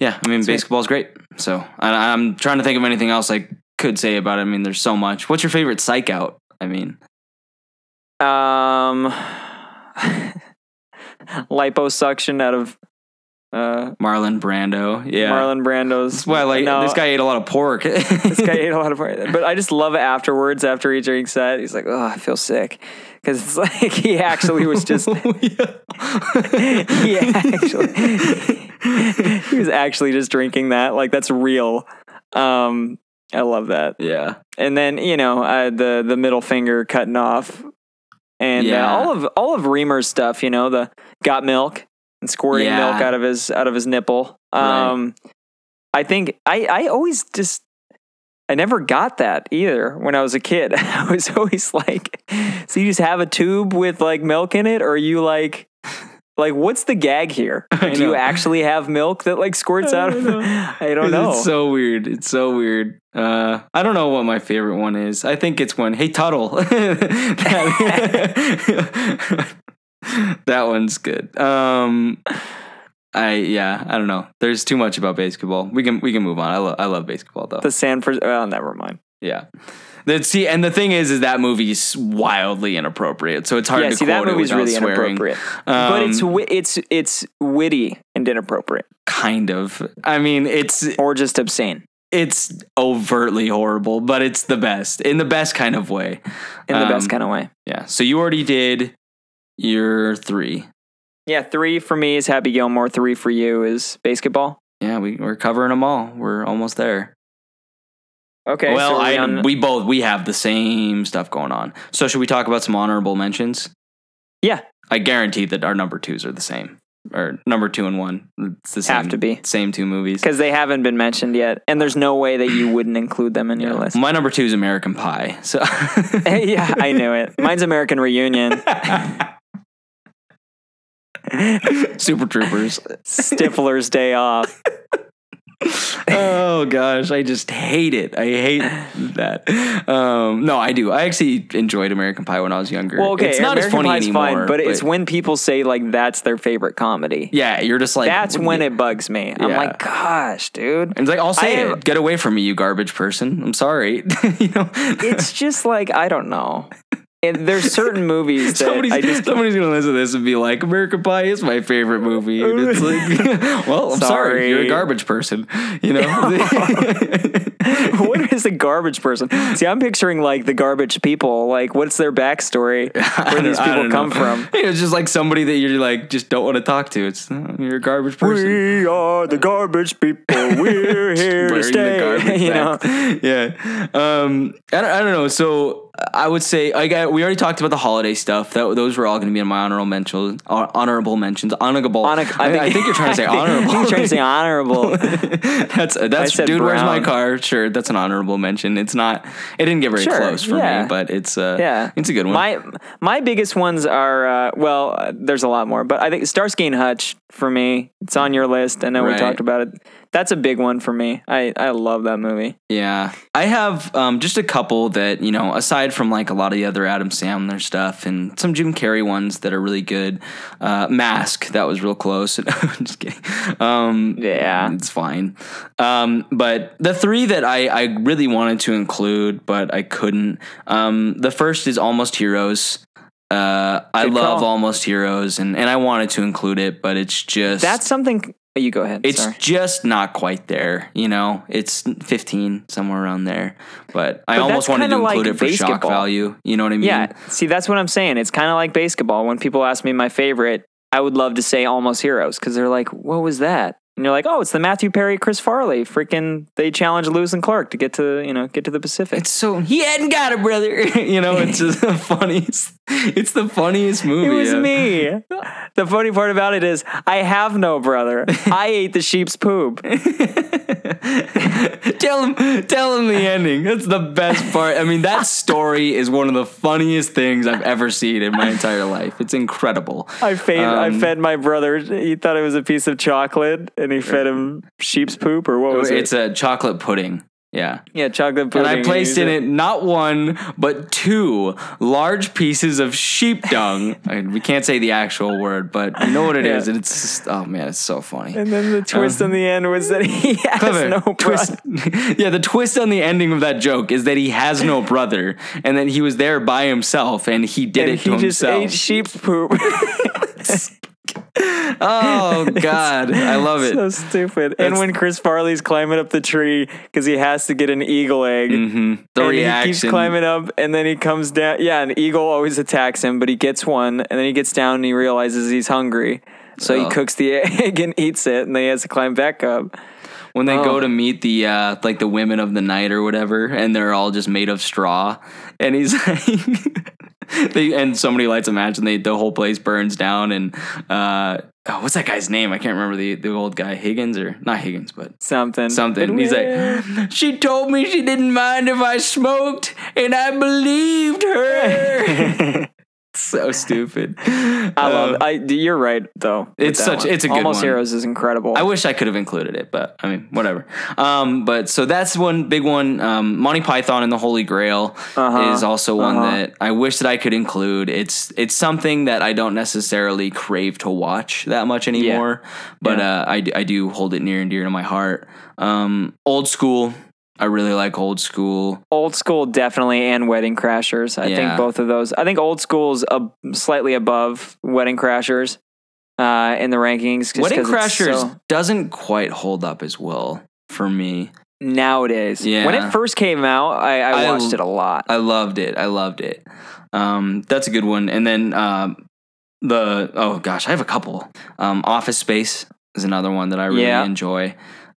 Yeah, I mean Sweet. baseball's great. So I, I'm trying to think of anything else I could say about it. I mean, there's so much. What's your favorite psych out? I mean, Um liposuction out of uh Marlon Brando. Yeah, Marlon Brando's That's why like No, this guy ate a lot of pork. this guy ate a lot of pork. But I just love it afterwards after he drinks that. He's like, "Oh, I feel sick." Cuz it's like he actually was just he actually he was actually just drinking that. Like that's real. Um I love that. yeah. and then you know uh, the the middle finger cutting off, and uh, all of all of Reamer's stuff. You know the got milk and squirting Yeah. milk out of his out of his nipple. Right. Um, I think I I always just. I never got that either when I was a kid. I was always like, so you just have a tube with like milk in it, or you like, like what's the gag here? Do you actually have milk that like squirts out of? I don't know. It's so weird. It's so weird. Uh, I don't know what my favorite one is. I think it's when Hey Tuttle. that, one's good. Um, I yeah. I don't know. There's too much about basketball. We can we can move on. I love I love basketball though. the Sanford. Well, never mind. yeah. That see, and the thing is, is that movie's wildly inappropriate. So it's hard yeah, to see quote that it movie's without really swearing. inappropriate. but it's Um, it's it's witty and inappropriate, kind of. I mean, it's or just obscene it's overtly horrible, but it's the best in the best kind of way. in the best Um, kind of way. Yeah. So you already did your three. Yeah, three for me is Happy Gilmore. Three for you is basketball. Yeah, we, we're covering them all. We're almost there. Okay. well, so I we on- we both we have the same stuff going on. So should we talk about some honorable mentions? yeah, I guarantee that our number twos are the same, or number two and one. It's the same, Have to be. same two movies. because they haven't been mentioned yet, and there's no way that you wouldn't include them in your list. My number two is American Pie. So yeah, I knew it. Mine's American Reunion. Super Troopers. Stifler's Day Off. oh gosh, I just hate it. I hate that. Um, no, I do. I actually enjoyed American Pie when I was younger. Well, okay, it's not American as funny Pie's anymore. fine, but, it's when people say like that's their favorite comedy. yeah, you're just like That's when it bugs me. I'm Yeah. like, gosh, dude. And it's like I'll say I it. Get away from me, you garbage person. I'm sorry. you know, It's just like I don't know. And there's certain movies that somebody's, I just somebody's gonna listen to this and be like, American Pie is my favorite movie. And it's like, well, I'm sorry. Sorry. you're a garbage person. You know. what is a garbage person? See, I'm picturing like the garbage people. Like, what's their backstory? Where these people come know. from? It's just like somebody that you're like just don't want to talk to. It's uh, you're a garbage person. We are the garbage people. We're here to stay. you know, yeah. Um, I don't, I don't know. So I would say like I, we already talked about the holiday stuff. That those were all going to be in my honorable mentions. Honorable mentions. Honorable. Hon- I, I think you're trying to say I think honorable. you're trying to say honorable. that's that's dude. Where's my car? Sure, that's an honorable mention. It's not. It didn't get very Sure, close for yeah. me, but it's uh, Yeah, it's a good one. My my biggest ones are uh, well, uh, there's a lot more, but I think Starsky and Hutch for me. It's on your list. I know we talked about it. That's a big one for me. I I love that movie. Yeah, I have um, just a couple that you know, aside from like a lot of the other Adam Sandler stuff and some Jim Carrey ones that are really good. Uh, Mask that was real close. just kidding. Um, Yeah. it's fine. Um, but the three that I I really wanted to include, but I couldn't. Um, the first is Almost Heroes. Uh, I Good love call. Almost Heroes, and and I wanted to include it, but it's just That's something. You go ahead. it's Sorry. just not quite there, you know. It's 15 somewhere around there, but I almost wanted to include like it for shock value. You know what I mean? Yeah. See, that's what I'm saying. It's kind of like basketball. When people ask me my favorite, I would love to say Almost Heroes because they're like, "What was that?" And you're like, "Oh, it's the Matthew Perry, Chris Farley. Freaking, they challenged Lewis and Clark to get to you know get to the Pacific." It's so he hadn't got it, brother. you know, it's just the funniest. It's the funniest movie. It was yeah. me. The funny part about it is, I have no brother. I ate the sheep's poop. tell him, tell him the ending. That's the best part. I mean, that story is one of the funniest things I've ever seen in my entire life. It's incredible. I fed, I Um, fed my brother. He thought it was a piece of chocolate, and he fed him sheep's poop, or what was It's it? It's a chocolate pudding. Yeah. yeah, chocolate pudding. And I placed he in was it not one, but two large pieces of sheep dung. I mean, we can't say the actual word, but you know what it is. Yeah. And it's just, oh man, it's so funny. And then the twist um, in the end was that he has Clever. no brother. twist. yeah, the twist on the ending of that joke is that he has no brother, and that he was there by himself, and he did And it he to just himself. ate sheep's poop. Oh God, I love it. so stupid. and when Chris Farley's climbing up the tree because he has to get an eagle egg. hmm The and reaction. he keeps climbing up and then he comes down. Yeah, an eagle always attacks him, but he gets one and then he gets down and he realizes he's hungry. So Oh. he cooks the egg and eats it and then he has to climb back up. when they Oh. go to meet the uh, like the women of the night or whatever, and they're all just made of straw, and he's like, they and somebody lights a match, and they the whole place burns down, and uh, oh, what's that guy's name? I can't remember the the old guy Higgins or not Higgins, but Something. something. It He's like, she told me she didn't mind if I smoked, and I believed her. so stupid. I love Um, I you're right though. it's such- one. it's a good Almost one. Heroes is incredible. I wish I could have included it, but I mean, whatever. Um, but so that's one big one. Um, Monty Python and the Holy Grail Uh-huh. is also one Uh-huh. that I wish that I could include. It's it's something that I don't necessarily crave to watch that much anymore, but Yeah. uh, I I do hold it near and dear to my heart. Um, old school. I really like old school. Old School definitely and Wedding Crashers. I Yeah. think both of those. I think Old School's a, slightly above Wedding Crashers uh, in the rankings. Wedding Crashers so- doesn't quite hold up as well for me. nowadays. Yeah. When it first came out, I, I I- watched it a lot. I loved it. I loved it. Um, that's a good one. And then um, the oh gosh, I have a couple. Um, Office Space is another one that I really Yeah. enjoy.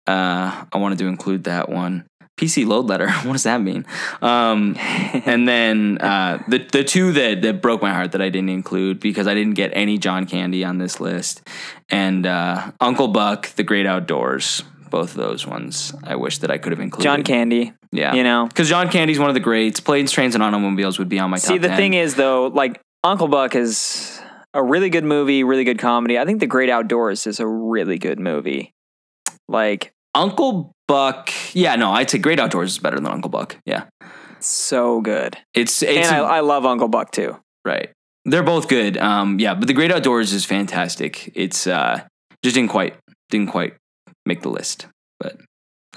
Uh, I wanted to include that one. PC load letter. What does that mean? Um, and then uh, the the two that that broke my heart that I didn't include because I didn't get any John Candy on this list, and uh, Uncle Buck, The Great Outdoors. Both of those ones, I wish that I could have included. John Candy. yeah, you know. because John Candy's one of the greats. Planes, Trains, and Automobiles would be on my top. See, the 10. thing is, though, like Uncle Buck is a really good movie, really good comedy. I think The Great Outdoors is a really good movie. Like, Uncle Buck. Yeah, no, I'd say Great Outdoors is better than Uncle Buck. Yeah, so good. it's it's and I, I love Uncle Buck too. Right. They're both good. Um, yeah, but the Great Outdoors is fantastic. It's uh, just didn't quite didn't quite make the list, but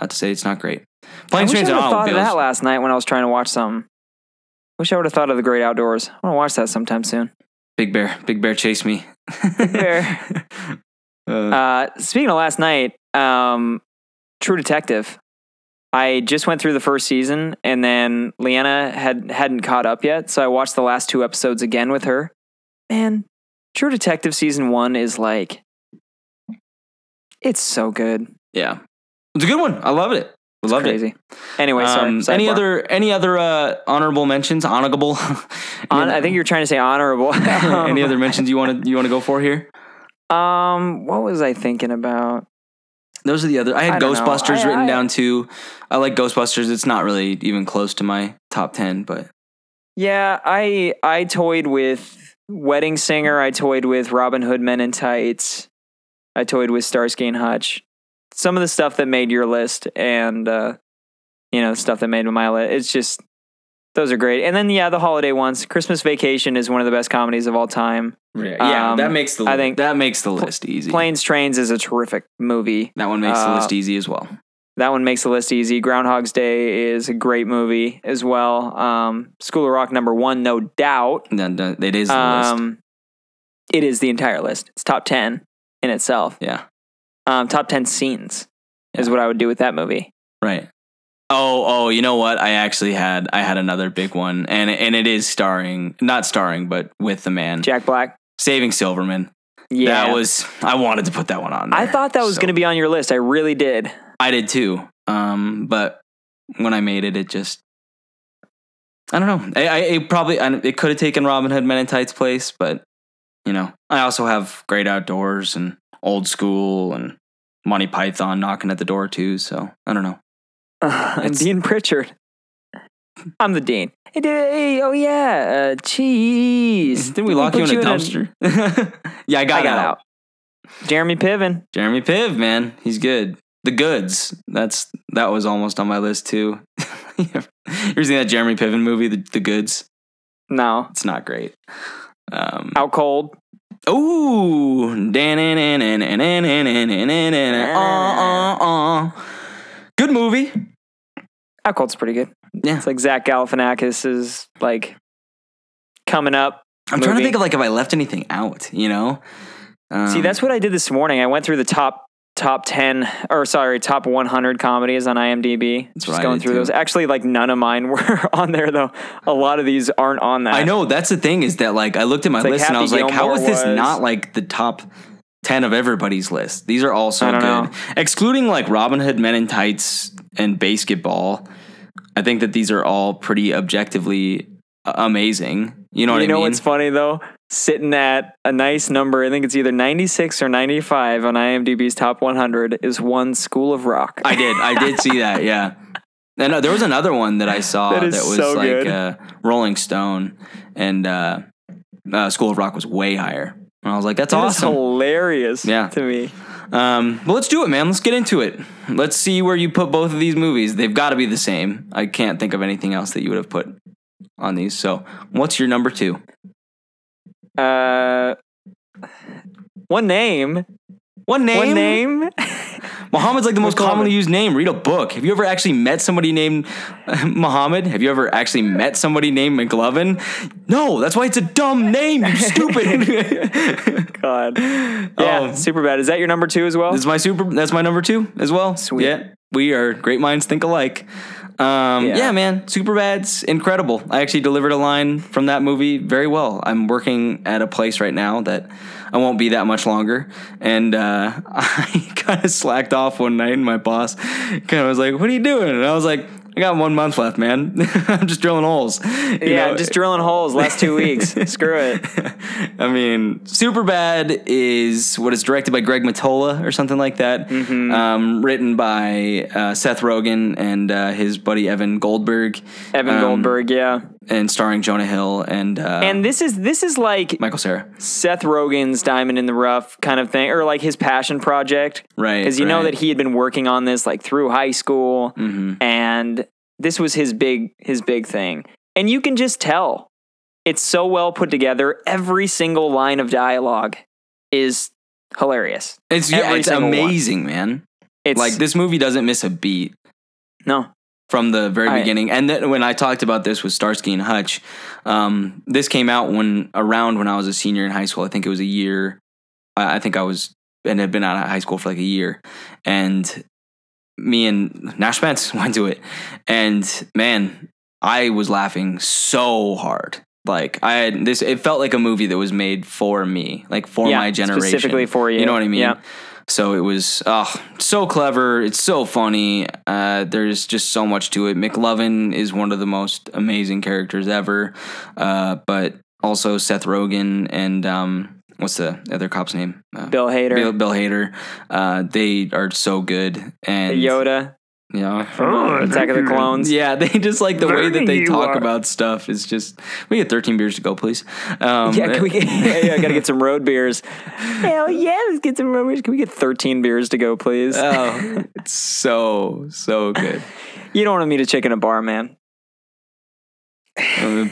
not to say it's not great. I Planes, I Trains, and have thought of that last night when I was trying to watch something. Wish I would have thought of The Great Outdoors. I want to watch that sometime soon. Big Bear, Big Bear, chase me. Bear. Uh, Uh, speaking of last night, um, True Detective. I just went through the first season, and then Leanna had hadn't caught up yet, so I watched the last two episodes again with her. Man, True Detective season one is like, it's so good. yeah, it's a good one. I loved it. I loved it. Crazy. Anyway, sorry. Um, any sidebar. other any other uh, honorable mentions? Honorable. On, I think you're trying to say honorable. any other mentions you want to you want to go for here? Um, what was I thinking about? Those are the other. I had I. Ghostbusters I- written I- down too. I like Ghostbusters. It's not really even close to my top ten, but Yeah, I I toyed with Wedding Singer. I toyed with Robin Hood Men in Tights. I toyed with Starsky and Hutch. Some of the stuff that made your list, and uh, you know, stuff that made my list. It's just those are great. And then yeah, the holiday ones. Christmas Vacation is one of the best comedies of all time. yeah, Um, that makes the I think that makes the list easy. Planes, Trains is a terrific movie. that one makes the uh, list easy as well. That one makes the list easy. Groundhog's Day is a great movie as well. Um, School of Rock number one, no doubt. Then then it is the list. Um, it is the entire list. It's top ten in itself. Yeah, Um, top ten scenes is what I would do with that movie. right. Oh, oh, you know what? I actually had I had another big one, and and it is starring, not starring, but with the man Jack Black. Saving Silverman. Yeah, That was I wanted to put that one on. There. I thought that was So- going to be on your list. I really did. I did too. Um, but when I made it, it just I don't know. I, I it probably I, it could have taken Robin Hood Men in Tights place, but you know, I also have Great Outdoors and Old School and Monty Python knocking at the door too. So I don't know. I'm Dean Pritchard. I'm the dean. Hey, hey, oh yeah, uh, cheese. Didn't we lock you put in a dumpster? yeah, I got, I got out. out. Jeremy Piven. Jeremy Piv, man, he's good. The goods. That's that was almost on my list too. you ever seen that Jeremy Piven movie, The, the Goods? No, It's not great. Um, out cold. Ooh, good movie. Out cold's pretty good. Yeah, It's like Zach Galifianakis is like coming up. I'm trying to think of like if I left anything out. You know, um, See, that's what I did this morning. I went through the top top 10 or sorry, top 100 comedies on IMDb. That's Just going through those. Actually, like none of mine were on there though. A lot of these aren't on that. I know that's the thing is that like I looked at my It's like list and I was like, how is this was- not like the top ten of everybody's list? These are all so good, know. excluding like Robin Hood Men in Tights and Basketball. I think that these are all pretty objectively uh, amazing. You know what I mean? you I know mean? what's funny though? Sitting at a nice number, I think it's either 96 or 95 on IMDb's top 100 is one School of Rock. I did. I did see that. Yeah. And uh, there was another one that I saw That that, was so like uh, Rolling Stone, and uh, uh, School of Rock was way higher. And I was like, "That's That awesome." hilarious Yeah. to me. Um, well, let's do it, man. Let's get into it. Let's see where you put both of these movies. They've got to be the same. I can't think of anything else that you would have put on these. So, what's your number two? Uh, one name. One name. One name. Muhammad's like the most Muhammad. commonly used name. Read a book. Have you ever actually met somebody named uh, Muhammad? Have you ever actually met somebody named McLovin? No, that's why it's a dumb name, you stupid. God. Yeah, Oh. super bad. Is that your number two as well? Is my super. That's my number two as well. Sweet. Yeah, we are great minds think alike. Um, Yeah. yeah. man, Superbad's incredible. I actually delivered a line from that movie very well. I'm working at a place right now that I won't be that much longer, and uh, I kind of slacked off one night, and my boss kind of was like, "What are you doing?" And I was like. I got one month left, man. I'm just drilling holes. Yeah, know, just drilling holes last two weeks. Screw it. I mean, Superbad is what is directed by Greg Mottola or something like that. Mm-hmm. Um, written by uh, Seth Rogen and uh, his buddy Evan Goldberg. Evan Um, Goldberg, yeah. And starring Jonah Hill and uh, And this is this is like Michael Cera. Seth Rogen's diamond in the rough kind of thing, or like his passion project. Right, Because you know that he had been working on this like through high school, Mm-hmm. and this was his big his big thing. And you can just tell it's so well put together. Every single line of dialogue is hilarious. It's yeah, Every it's single one. amazing, man. It's Like this movie doesn't miss a beat. No, from the very I- beginning. And then when I talked about this with Starsky and Hutch, um, this came out when around when I was a senior in high school. I think it was a year. I, I think I was and had been out of high school for like a year, and me and Nash Spence went to it, and man, I was laughing so hard. Like I had this, it felt like a movie that was made for me, like for Yeah, my generation, specifically for you. You know what I mean? Yeah. So it was oh, so clever. It's so funny. Uh, there's just so much to it. McLovin is one of the most amazing characters ever. Uh, but also Seth Rogen and um, what's the other cop's name? Uh, Bill Hader, Bill, Bill Hader. Uh, they are so good. And Yoda you know, from Attack of the Clones. yeah, they just like the way that they talk are- about stuff is just. We get 13 beers to go, please. Um, Yeah, can we get, yeah, yeah, gotta get some road beers. Hell yeah, let's get some road beers. Can we get 13 beers to go, please? oh, it's so so good. you don't want to meet a chick in a bar, man. Uh,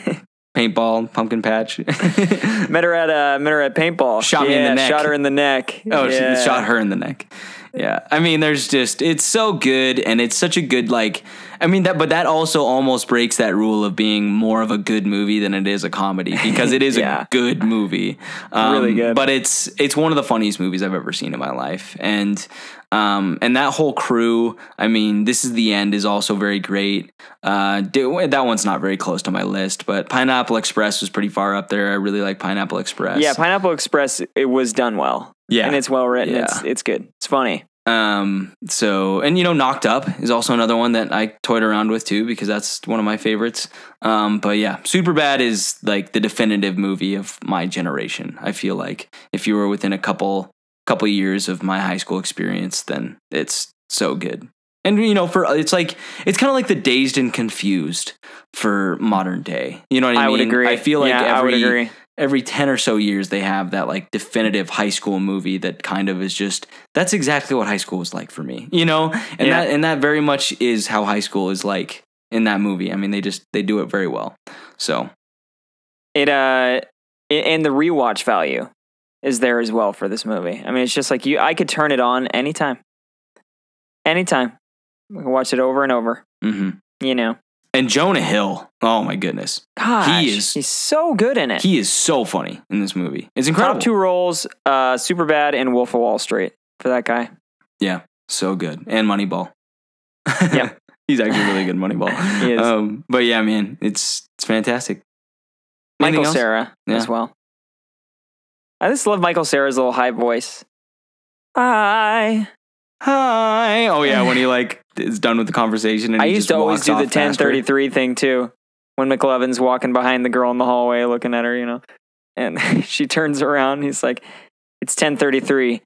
paintball, pumpkin patch. Met her at uh, met her at paintball. Shot me in the neck. Shot her in the neck. oh, yeah. she shot her in the neck. Yeah, I mean, there's just it's so good, and it's such a good like. I mean that, but that also almost breaks that rule of being more of a good movie than it is a comedy because it is Yeah. a good movie, um, Really good. But it's it's one of the funniest movies I've ever seen in my life, and um and that whole crew. I mean, this is the end is also very great. Uh, that one's not very close to my list, but Pineapple Express was pretty far up there. I really like Pineapple Express. Yeah, Pineapple Express. It was done well. Yeah. and it's well written. Yeah. It's it's good. It's funny. Um. So, and you know, Knocked Up is also another one that I toyed around with too because that's one of my favorites. Um. But yeah, Superbad is like the definitive movie of my generation. I feel like if you were within a couple couple years of my high school experience, then it's so good. And you know, for it's like it's kind of like the dazed and confused for modern day. You know what I, I, mean? would agree. I feel like yeah, every I would agree. Every 10 or so years they have that like definitive high school movie that kind of is just that's exactly what high school was like for me you know and Yeah. that and that very much is how high school is like in that movie i mean they just they do it very well so It uh, and the rewatch value is there as well for this movie. I mean, it's just like you. I could turn it on anytime, anytime. I can watch it over and over. hmm You know, and jonah hill oh my goodness gosh, is- he's so good in it. he is so funny in this movie it's incredible Top two roles, uh, super bad and Wolf of Wall Street for that guy. yeah so good and moneyball Yeah. he's actually really good in moneyball He is. um but yeah man it's it's fantastic Anything Michael else? Cera Yeah. as well. I just love Michael Cera's little high voice. Hi. Hi. Oh yeah, when he like is done with the conversation. And I he used just to always do the 1033 thing too. When McLovin's walking behind the girl in the hallway looking at her, you know, and she turns around. He's like, it's 1033.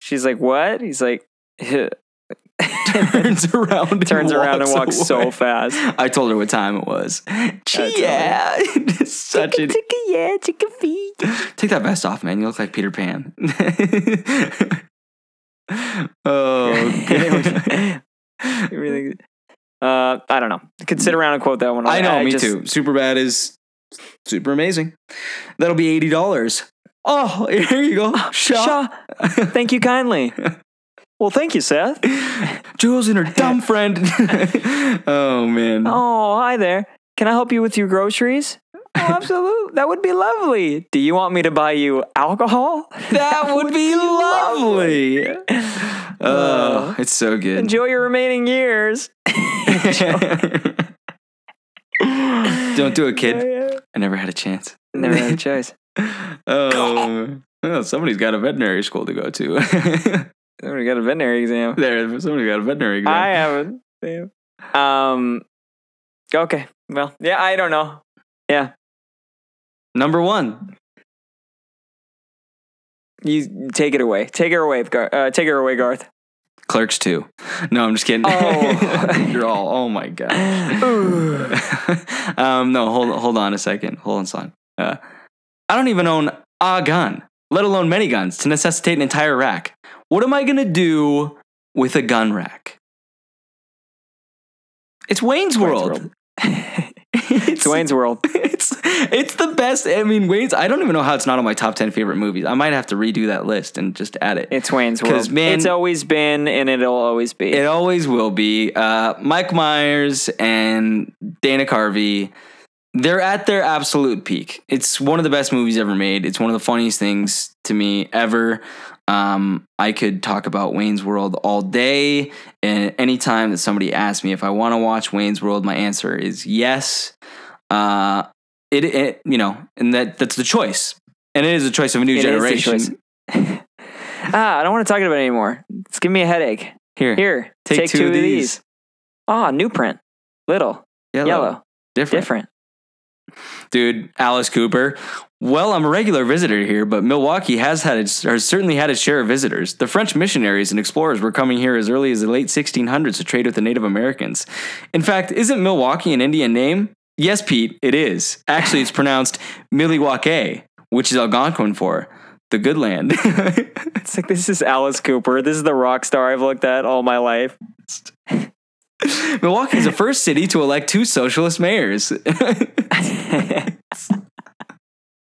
She's like, what? He's like, turns around, and turns around and walks so fast. I told her what time it was. Yeah, such a yeah, chicka feet. take that vest off, man. You look like Peter Pan. oh, really, uh, I don't know. Could sit around and quote that one. I know, me just- too. Super bad is super amazing. That'll be eighty dollars. Oh, here you go, Shaw. Shaw, thank you kindly. Well, thank you, Seth. Jules and her dumb friend. oh man. Oh, hi there. Can I help you with your groceries? Oh, absolutely. That would be lovely. Do you want me to buy you alcohol? That would be lovely. Oh, it's so good. Enjoy your remaining years. Don't do it, kid. I never had a chance. Never had a choice. Oh, well, somebody's got a veterinary school to go to. Somebody got a veterinary exam. there, somebody got a veterinary exam. I haven't. Um. Okay. Well, yeah. I don't know. Yeah. Number one. You take it away. Take her away, Garth. uh, Take her away, Garth. Clerks 2. No, I'm just kidding. Oh. You're all, oh my gosh. um, no, hold, hold on a second. Hold on, son. Uh, I don't even own a gun, let alone many guns, to necessitate an entire rack. What am I going to do with a gun rack? It's Wayne's World. It's Wayne's World. It's it's the best. I mean, Wayne's. I don't even know how it's not on my top ten favorite movies. I might have to redo that list and just add it. It's Wayne's World. man- it's always been and it'll always be. It always will be. Uh, Mike Myers and Dana Carvey. They're at their absolute peak. It's one of the best movies ever made. It's one of the funniest things to me ever. Um, I could talk about Wayne's World all day. And anytime that somebody asks me if I want to watch Wayne's World, my answer is yes. Uh, it, it, you know, and that that's the choice, and it is a choice of a new It generation. ah, I don't want to talk about it anymore. It's giving me a headache. Here, Here, take, two, of these. Ah, new print. Little, yellow, yellow, different. different. dude, Alice Cooper. Well, I'm a regular visitor here, but Milwaukee has had its, has certainly had its share of visitors. The French missionaries and explorers were coming here as early as the late 1600s to trade with the Native Americans. In fact, isn't Milwaukee an Indian name? Yes, Pete, it is. Actually, it's pronounced Milwaukee, which is Algonquin for the good land. It's like this is Alice Cooper. This is the rock star I've looked at all my life. Milwaukee is the first city to elect two socialist mayors.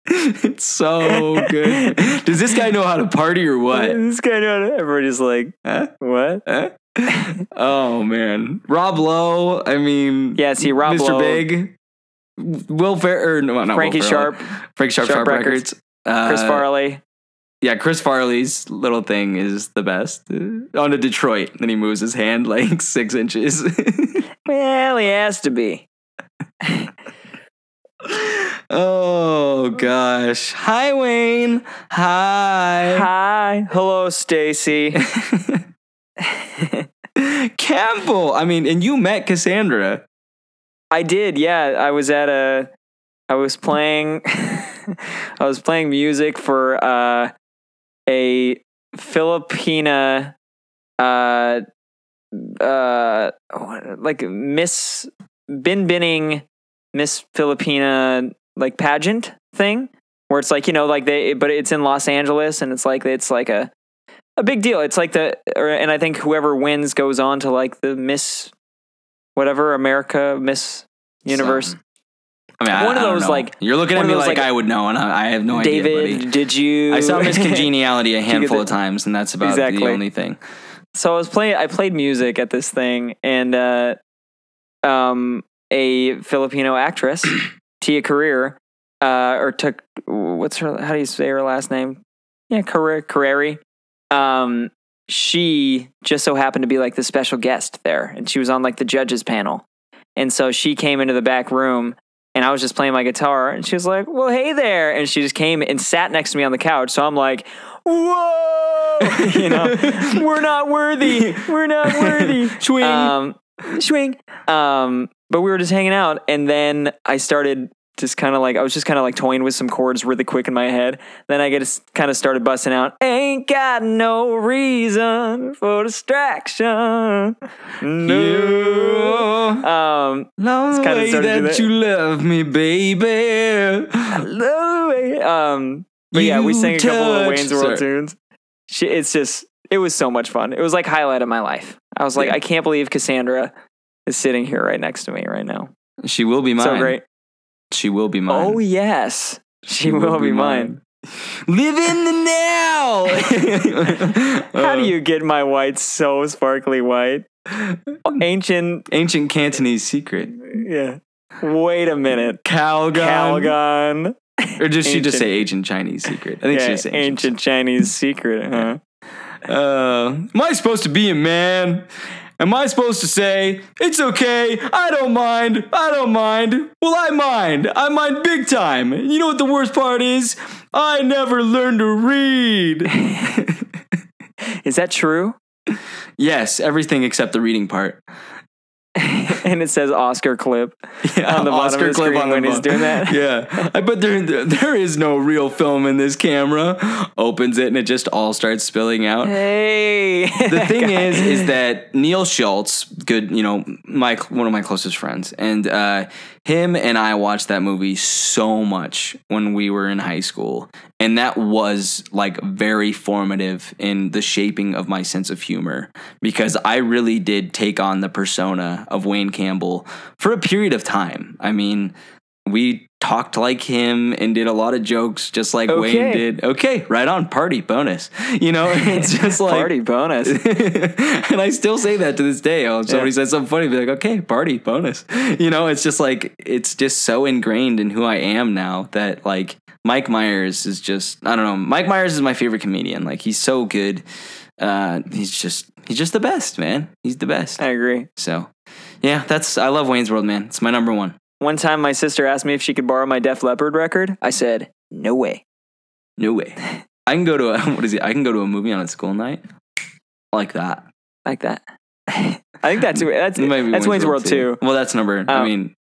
it's so good. Does this guy know how to party or what? this guy, know everybody's like, Huh? what? Huh? Oh man, Rob Lowe. I mean, Yeah, see, Rob Mr. Lowe. Big, Will Fer, or no, not Frankie Will Ferrell. Sharp, Frankie Sharp, Sharp Sharp, Records. Records. Uh, Chris Farley. Yeah, Chris Farley's little thing is the best. Uh, on to Detroit, then he moves his hand like six inches. Well, he has to be. oh gosh. Hi, Wayne. Hi. Hi, hello, Stacy. Campbell. I mean, and you met Cassandra. I did, yeah. I was at a, I was playing, I was playing music for uh, a Filipina, uh, uh, like Miss Bin Binning Miss Filipina like pageant thing, where it's like you know like they, but it's in Los Angeles and it's like it's like a a big deal. It's like the, or, and I think whoever wins goes on to like the Miss, whatever America Miss Universe. Something. I mean, I- One of I those, like- you're looking at me like, like, I would know, and I, I have no David, idea. David, did you? I saw Miss Congeniality a handful of times, and that's about Exactly. the only thing. so I was playing. I played music at this thing, and uh, um, a Filipino actress, Tia Carrere, uh, or took what's her? How do you say her last name? Yeah, Carrere. Um, she just so happened to be like the special guest there, and she was on like the judges panel, and so she came into the back room. And I was just playing my guitar, and she was like, "Well, hey there!" And she just came and sat next to me on the couch. So I'm like, "Whoa!" you know, we're not worthy. We're not worthy. Swing. Um, swing. Um, but we were just hanging out, and then I started just kind of like I was just kind of like toying with some chords really quick in my head. Then I get kind of started busting out. Ain't got no reason for distraction. No. Um, Love the way started to do that that. you love me, baby. um, but yeah, we sang a couple of Wayne's World sorry. tunes. It's just, it was so much fun. It was like highlight of my life. I was like, Yeah. I can't believe Cassandra is sitting here right next to me right now. She will be mine. So great. She will be mine. Oh yes, she, will, be mine. Live in the now. How do you get my white so sparkly white? Ancient, Ancient Cantonese secret. yeah. Wait a minute, Calgon. Calgon. Or does she just say ancient Chinese secret? I think she Yeah, just said ancient Chinese secret, huh? Uh, am I supposed to be a man? Am I supposed to say, it's okay, I don't mind, I don't mind? Well, I mind. I mind big time. You know what the worst part is? I never learned to read. Is that true? yes, everything except the reading part. and it says Oscar clip Yeah, on the bottom of the screen when he's doing that. Yeah, I bet there there is no real film in this camera. Opens it and it just all starts spilling out. Hey, the thing is, is that Neil Schultz, good, you know, my one of my closest friends, and uh, him and I watched that movie so much when we were in high school, and that was like very formative in the shaping of my sense of humor because I really did take on the persona of Wayne Campbell for a period of time. I mean, we talked like him and did a lot of jokes just like Wayne did. Okay, right on, party bonus. You know, it's just like party bonus. and I still say that to this day. Oh, somebody Yeah. says something funny, be like, okay, party, bonus. You know, it's just like, it's just so ingrained in who I am now that, like, Mike Myers is just, I don't know. Mike Myers is my favorite comedian. Like, he's so good. Uh, he's just, he's just the best, man. He's the best. I agree. So, yeah, that's, I love Wayne's World, man. It's my number one. One time, my sister asked me if she could borrow my Def Leppard record. I said, "No way." No way. I can go to a, what is it? I can go to a movie on a school night like that. Like that. I think that's that's that's Wayne's World too. Well, that's number. I Oh. mean,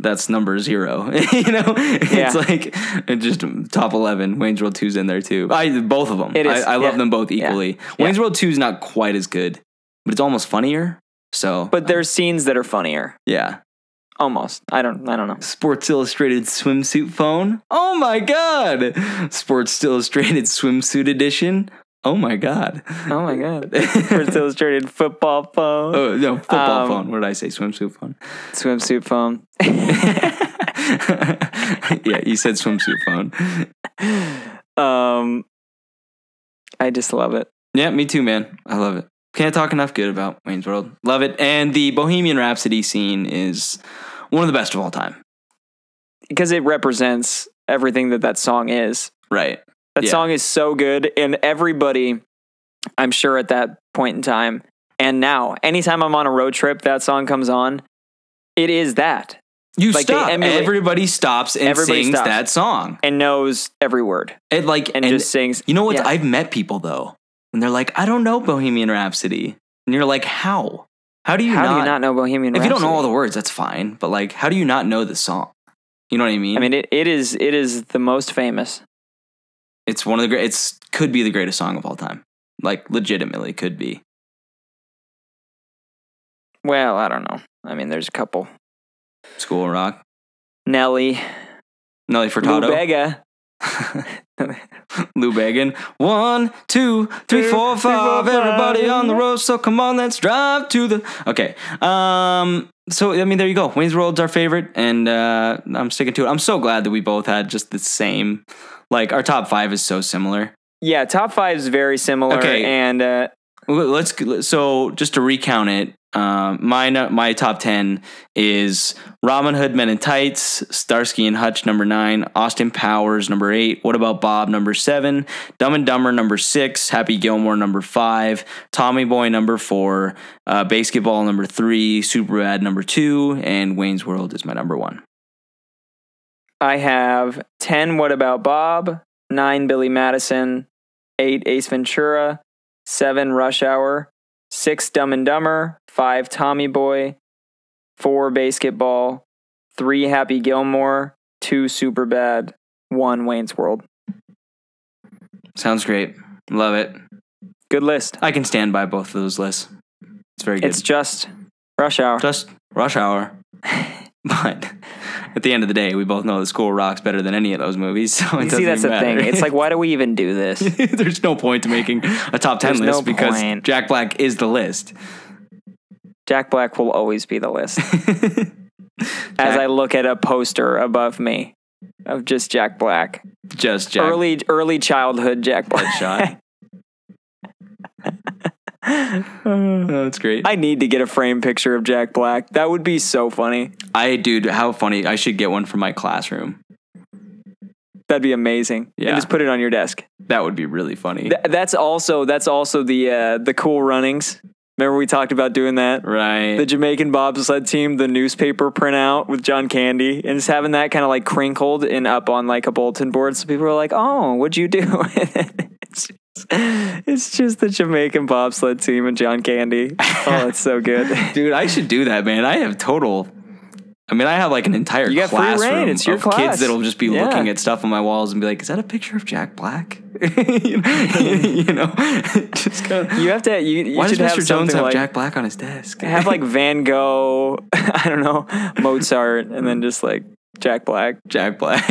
that's number zero. you know, it's Yeah. like it just top eleven. Wayne's World Two's in there too. I both of them. It is, I, I love yeah. them both equally. Yeah. Wayne's World Two is not quite as good, but it's almost funnier. So, But there's scenes that are funnier. yeah. Almost. I don't. I don't know. Sports Illustrated swimsuit phone. Oh my god! Sports Illustrated swimsuit edition. Oh my god. Oh my god. Sports Illustrated football phone, Oh no, football Um, phone. What did I say? Swimsuit phone. swimsuit phone. yeah, you said swimsuit phone. Um, I just love it. Yeah, me too, man. I love it. Can't talk enough good about Wayne's World. Love it. And the Bohemian Rhapsody scene is one of the best of all time. because it represents everything that that song is. Right. That Yeah. song is so good, and everybody, I'm sure at that point in time, and now, anytime I'm on a road trip, that song comes on. It is that, You Like, stop. emulate- Everybody stops and Everybody sings stops. that song. and knows every word, It like and, just sings. You know what? Yeah. I've met people though, and they're like, "I don't know Bohemian Rhapsody," and you're like, "How? How do you How not? do you not know Bohemian if Rhapsody? you don't know all the words, that's fine. But like, how do you not know the song? You know what I mean? I mean, it, it is it is the most famous. it's one of the great. It's could be the greatest song of all time. Like, legitimately, could be. Well, I don't know. I mean, there's a couple. School of Rock. Nelly, Nelly Lou Furtado. Bega. Lou Began. One, two, three, four, three, four, five. five. Everybody on the road, so come on, let's drive to the. Okay. Um. So I mean, there you go. Wayne's World's our favorite, and uh, I'm sticking to it. I'm so glad that we both had just the same. Like our top five is so similar. Yeah, top five is very similar. Okay. and uh, Let's so just to recount it. Um, my my top ten is Robin Hood Men in Tights, Starsky and Hutch number nine, Austin Powers number eight, What About Bob number seven, Dumb and Dumber number six, Happy Gilmore number five, Tommy Boy number four, uh, BASEketball number three, Superbad number two, and Wayne's World is my number one. I have 10 What About Bob, 9 Billy Madison, 8 Ace Ventura, 7 Rush Hour, 6 Dumb and Dumber, 5 Tommy Boy, 4 BASEketball, 3 Happy Gilmore, 2 Superbad, 1 Wayne's World. Sounds great. Love it. Good list. I can stand by both of those lists. It's very good. It's just Rush Hour. just rush hour. but at the end of the day, we both know that School rocks better than any of those movies. So it You see, that's the matter. thing. It's like, why do we even do this? there's no point to making a top ten There's list no because point. Jack Black is the list. Jack Black will always be the list. As I look at a poster above me of just Jack Black. just Jack. early early childhood Jack Black shot. Oh, that's great. I, I need to get a frame picture of Jack Black. That would be so funny. I dude, how funny! I should get one for my classroom. That'd be amazing. Yeah. And just put it on your desk. That would be really funny. Th- that's also that's also the uh, the cool runnings Remember we talked about doing that? Right. The Jamaican bobsled team, the newspaper printout with John Candy, and just having that kind of like crinkled and up on like a bulletin board. So people are like, oh, what'd you do? it's, just, it's just the Jamaican bobsled team and John Candy. Oh, it's so good. Dude, I should do that, man. I have total. I mean, I have like an entire You classroom. It's your of class. kids that'll just be Yeah. looking at stuff on my walls and be like, "Is that a picture of Jack Black?" you know, just kind of. You have to. You, you Why does Mr. Jones have like, Jack Black on his desk? have like Van Gogh, I don't know, Mozart, and then just like Jack Black Jack Black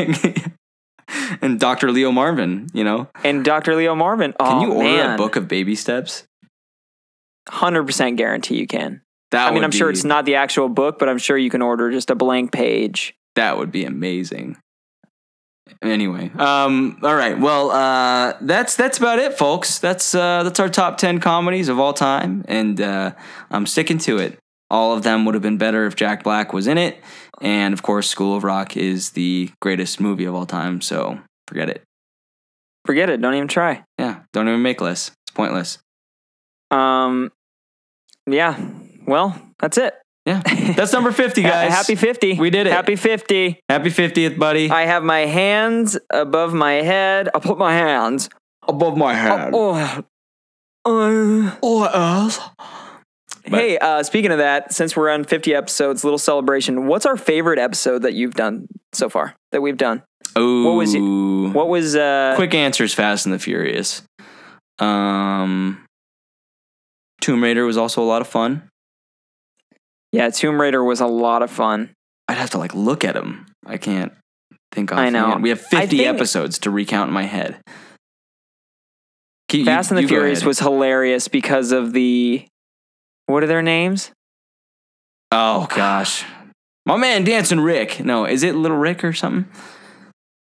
and Dr. Leo Marvin. You know, and Dr. Leo Marvin. Oh, can you order man. a book of baby steps? Hundred percent guarantee you can. That I mean, I'm sure it's not the actual book, but I'm sure you can order just a blank page. That would be amazing. Anyway, um, all right. Well, uh, that's that's about it, folks. That's uh, that's our top ten comedies of all time, and uh, I'm sticking to it. All of them would have been better if Jack Black was in it, and of course, School of Rock is the greatest movie of all time. So forget it. Forget it. Don't even try. Yeah, don't even make lists. It's pointless. Um, yeah. Well, that's it. Yeah, that's number fifty, guys. Happy 50. We did it. Happy 50. happy fiftieth, buddy. I have my hands above my head. I'll put my hands. Above my head. Oh, uh, Oh, else. hey, uh, speaking of that, since we're on 50 episodes, little celebration. What's our favorite episode that you've done so far? That we've done? Oh, what was it- What was uh quick answers fast and the furious um tomb raider was also a lot of fun Yeah, Tomb Raider was a lot of fun. i'd have to like look at them i can't think I know. offhand. we have 50 think- episodes to recount in my head you- Fast and the Furious was hilarious because of the what are their names? oh gosh my man dancing rick no is it little rick or something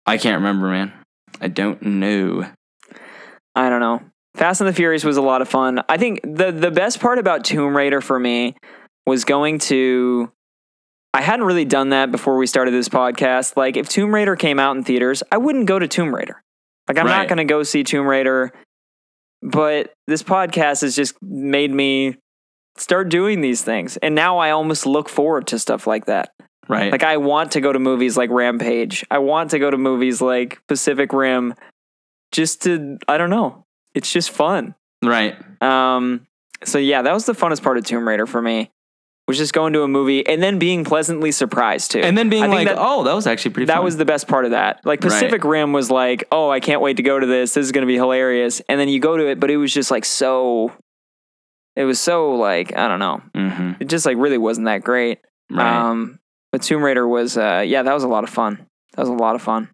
i can't remember man i don't know I don't know. Fast and the Furious was a lot of fun. I think the the best part about Tomb Raider for me was going to I hadn't really done that before we started this podcast. Like if Tomb Raider came out in theaters, I wouldn't go to Tomb Raider. Like I'm not going to go see Tomb Raider. But this podcast has just made me start doing these things. And now I almost look forward to stuff like that. right Like I want to go to movies like Rampage. I want to go to movies like Pacific Rim just to I don't know. It's just fun. right Um so yeah, that was the funnest part of Tomb Raider for me. Was just going to a movie and then being pleasantly surprised too. and then being like that, oh that was actually pretty that fun. was the best part of that. Like Pacific Rim was like, "Oh, I can't wait to go to this. This is going to be hilarious." And then you go to it, but it was just like so it was so like, I don't know. hmm It just like really wasn't that great. right Um, but Tomb Raider was, uh, yeah, that was a lot of fun. That was a lot of fun.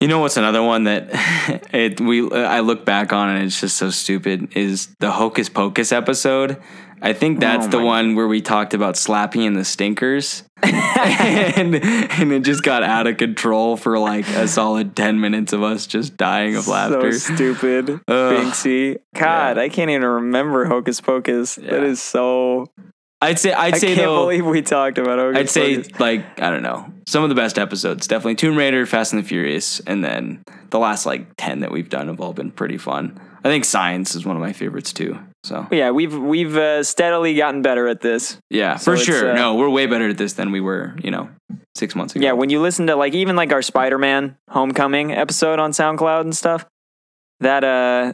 You know what's another one that it we I look back on and it's just so stupid is the Hocus Pocus episode. I think oh that's Oh the one where we talked about Slappy and the Stinkers, and and it just got out of control for like a solid ten minutes of us just dying of laughter. So stupid, Ugh. Binksy. God, Yeah. I can't even remember Hocus Pocus. That Yeah. is so. I'd say I'd I say can't though believe we talked about Hocus I'd say Pocus. like I don't know some of the best episodes definitely Tomb Raider, Fast and the Furious, and then the last like ten that we've done have all been pretty fun. I think Science is one of my favorites too. So Yeah, we've we've uh, steadily gotten better at this. yeah, So for sure. uh, no, we're way better at this than we were you know six months ago. Yeah, when you listen to like even like our Spider-Man Homecoming episode on SoundCloud and stuff, that uh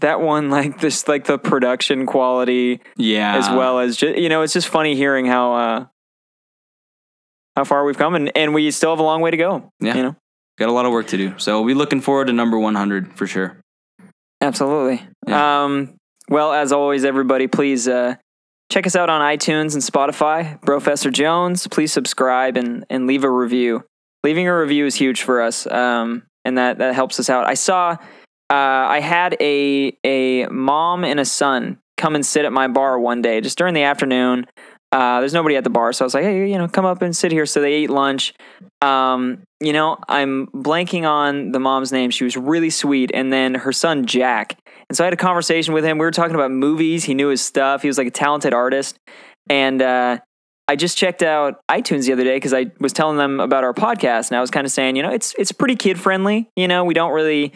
that one like this like the production quality yeah, as well as just you know it's just funny hearing how uh how far we've come and, and we still have a long way to go. Yeah. You know? Got a lot of work to do. So we're looking forward to number one hundred for sure. Absolutely. Yeah. Um well as always everybody please uh check us out on iTunes and Spotify, Brofessor Jones. Please subscribe and and leave a review. Leaving a review is huge for us. Um and that that helps us out. I saw uh I had a a mom and a son come and sit at my bar one day just during the afternoon. Uh, there's nobody at the bar, so I was like, "Hey, you know, come up and sit here." So they ate lunch. Um, you know, I'm blanking on the mom's name. She was really sweet, and then her son Jack. And so I had a conversation with him. We were talking about movies. He knew his stuff. He was like a talented artist, and uh, I just checked out iTunes the other day because I was telling them about our podcast, and I was kind of saying, you know, it's it's pretty kid friendly. You know, we don't really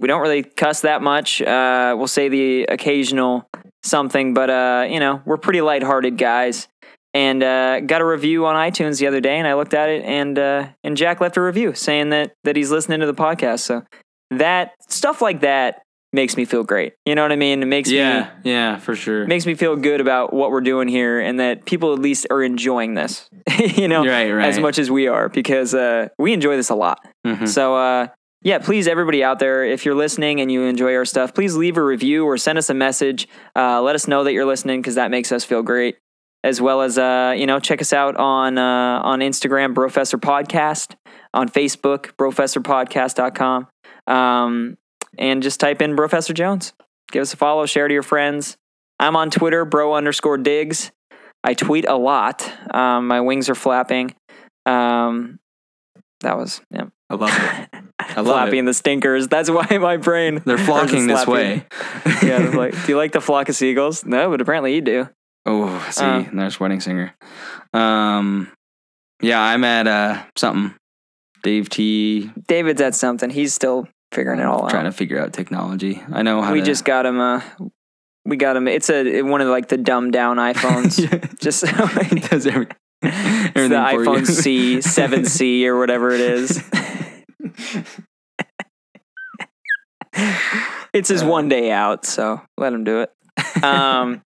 we don't really cuss that much. Uh, we'll say the occasional something, but uh, you know, we're pretty lighthearted guys. And uh, got a review on iTunes the other day, and I looked at it, and uh, and Jack left a review saying that that he's listening to the podcast. So that stuff like that makes me feel great. You know what I mean? It makes me Yeah, yeah, for sure. makes me feel good about what we're doing here and that people at least are enjoying this you know Right, right. as much as we are because uh, we enjoy this a lot Mhm. so uh, yeah please everybody out there if you're listening and you enjoy our stuff please leave a review or send us a message uh, let us know that you're listening because that makes us feel great as well as uh, you know check us out on uh, on instagram brofessor podcast on facebook brofessorpodcast.com um, and just type in Brofessor Jones. Give us a follow, share to your friends. I'm on Twitter, bro underscore digs. I tweet a lot. Um, my wings are flapping. Um, that was yeah. I love it. I love flapping it. the stinkers. That's why my brain. They're flocking this way. yeah, like, do you like the flock of seagulls? No, but apparently you do. Oh, see, Uh. there's wedding singer. Um, yeah, I'm at uh something. Dave T. David's at something. He's still figuring it all out. Trying to figure out technology. I know how We to, just got him. Uh, we got him. It's a one of like the dumbed down iPhones. Yeah. Just It does every, everything the iPhone. C, 7C, or whatever it is. it's his one day out, so let him do it. Um.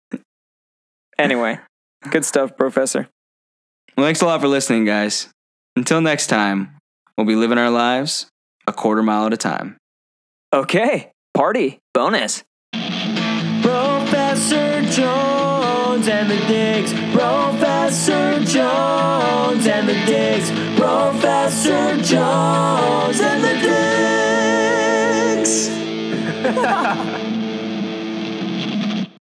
Anyway, good stuff, Brofessor. Well, thanks a lot for listening, guys. Until next time, we'll be living our lives a quarter mile at a time. Okay, party bonus. Brofessor Jones and the Digs. Brofessor Jones and the Digs. Brofessor Jones and the Digs.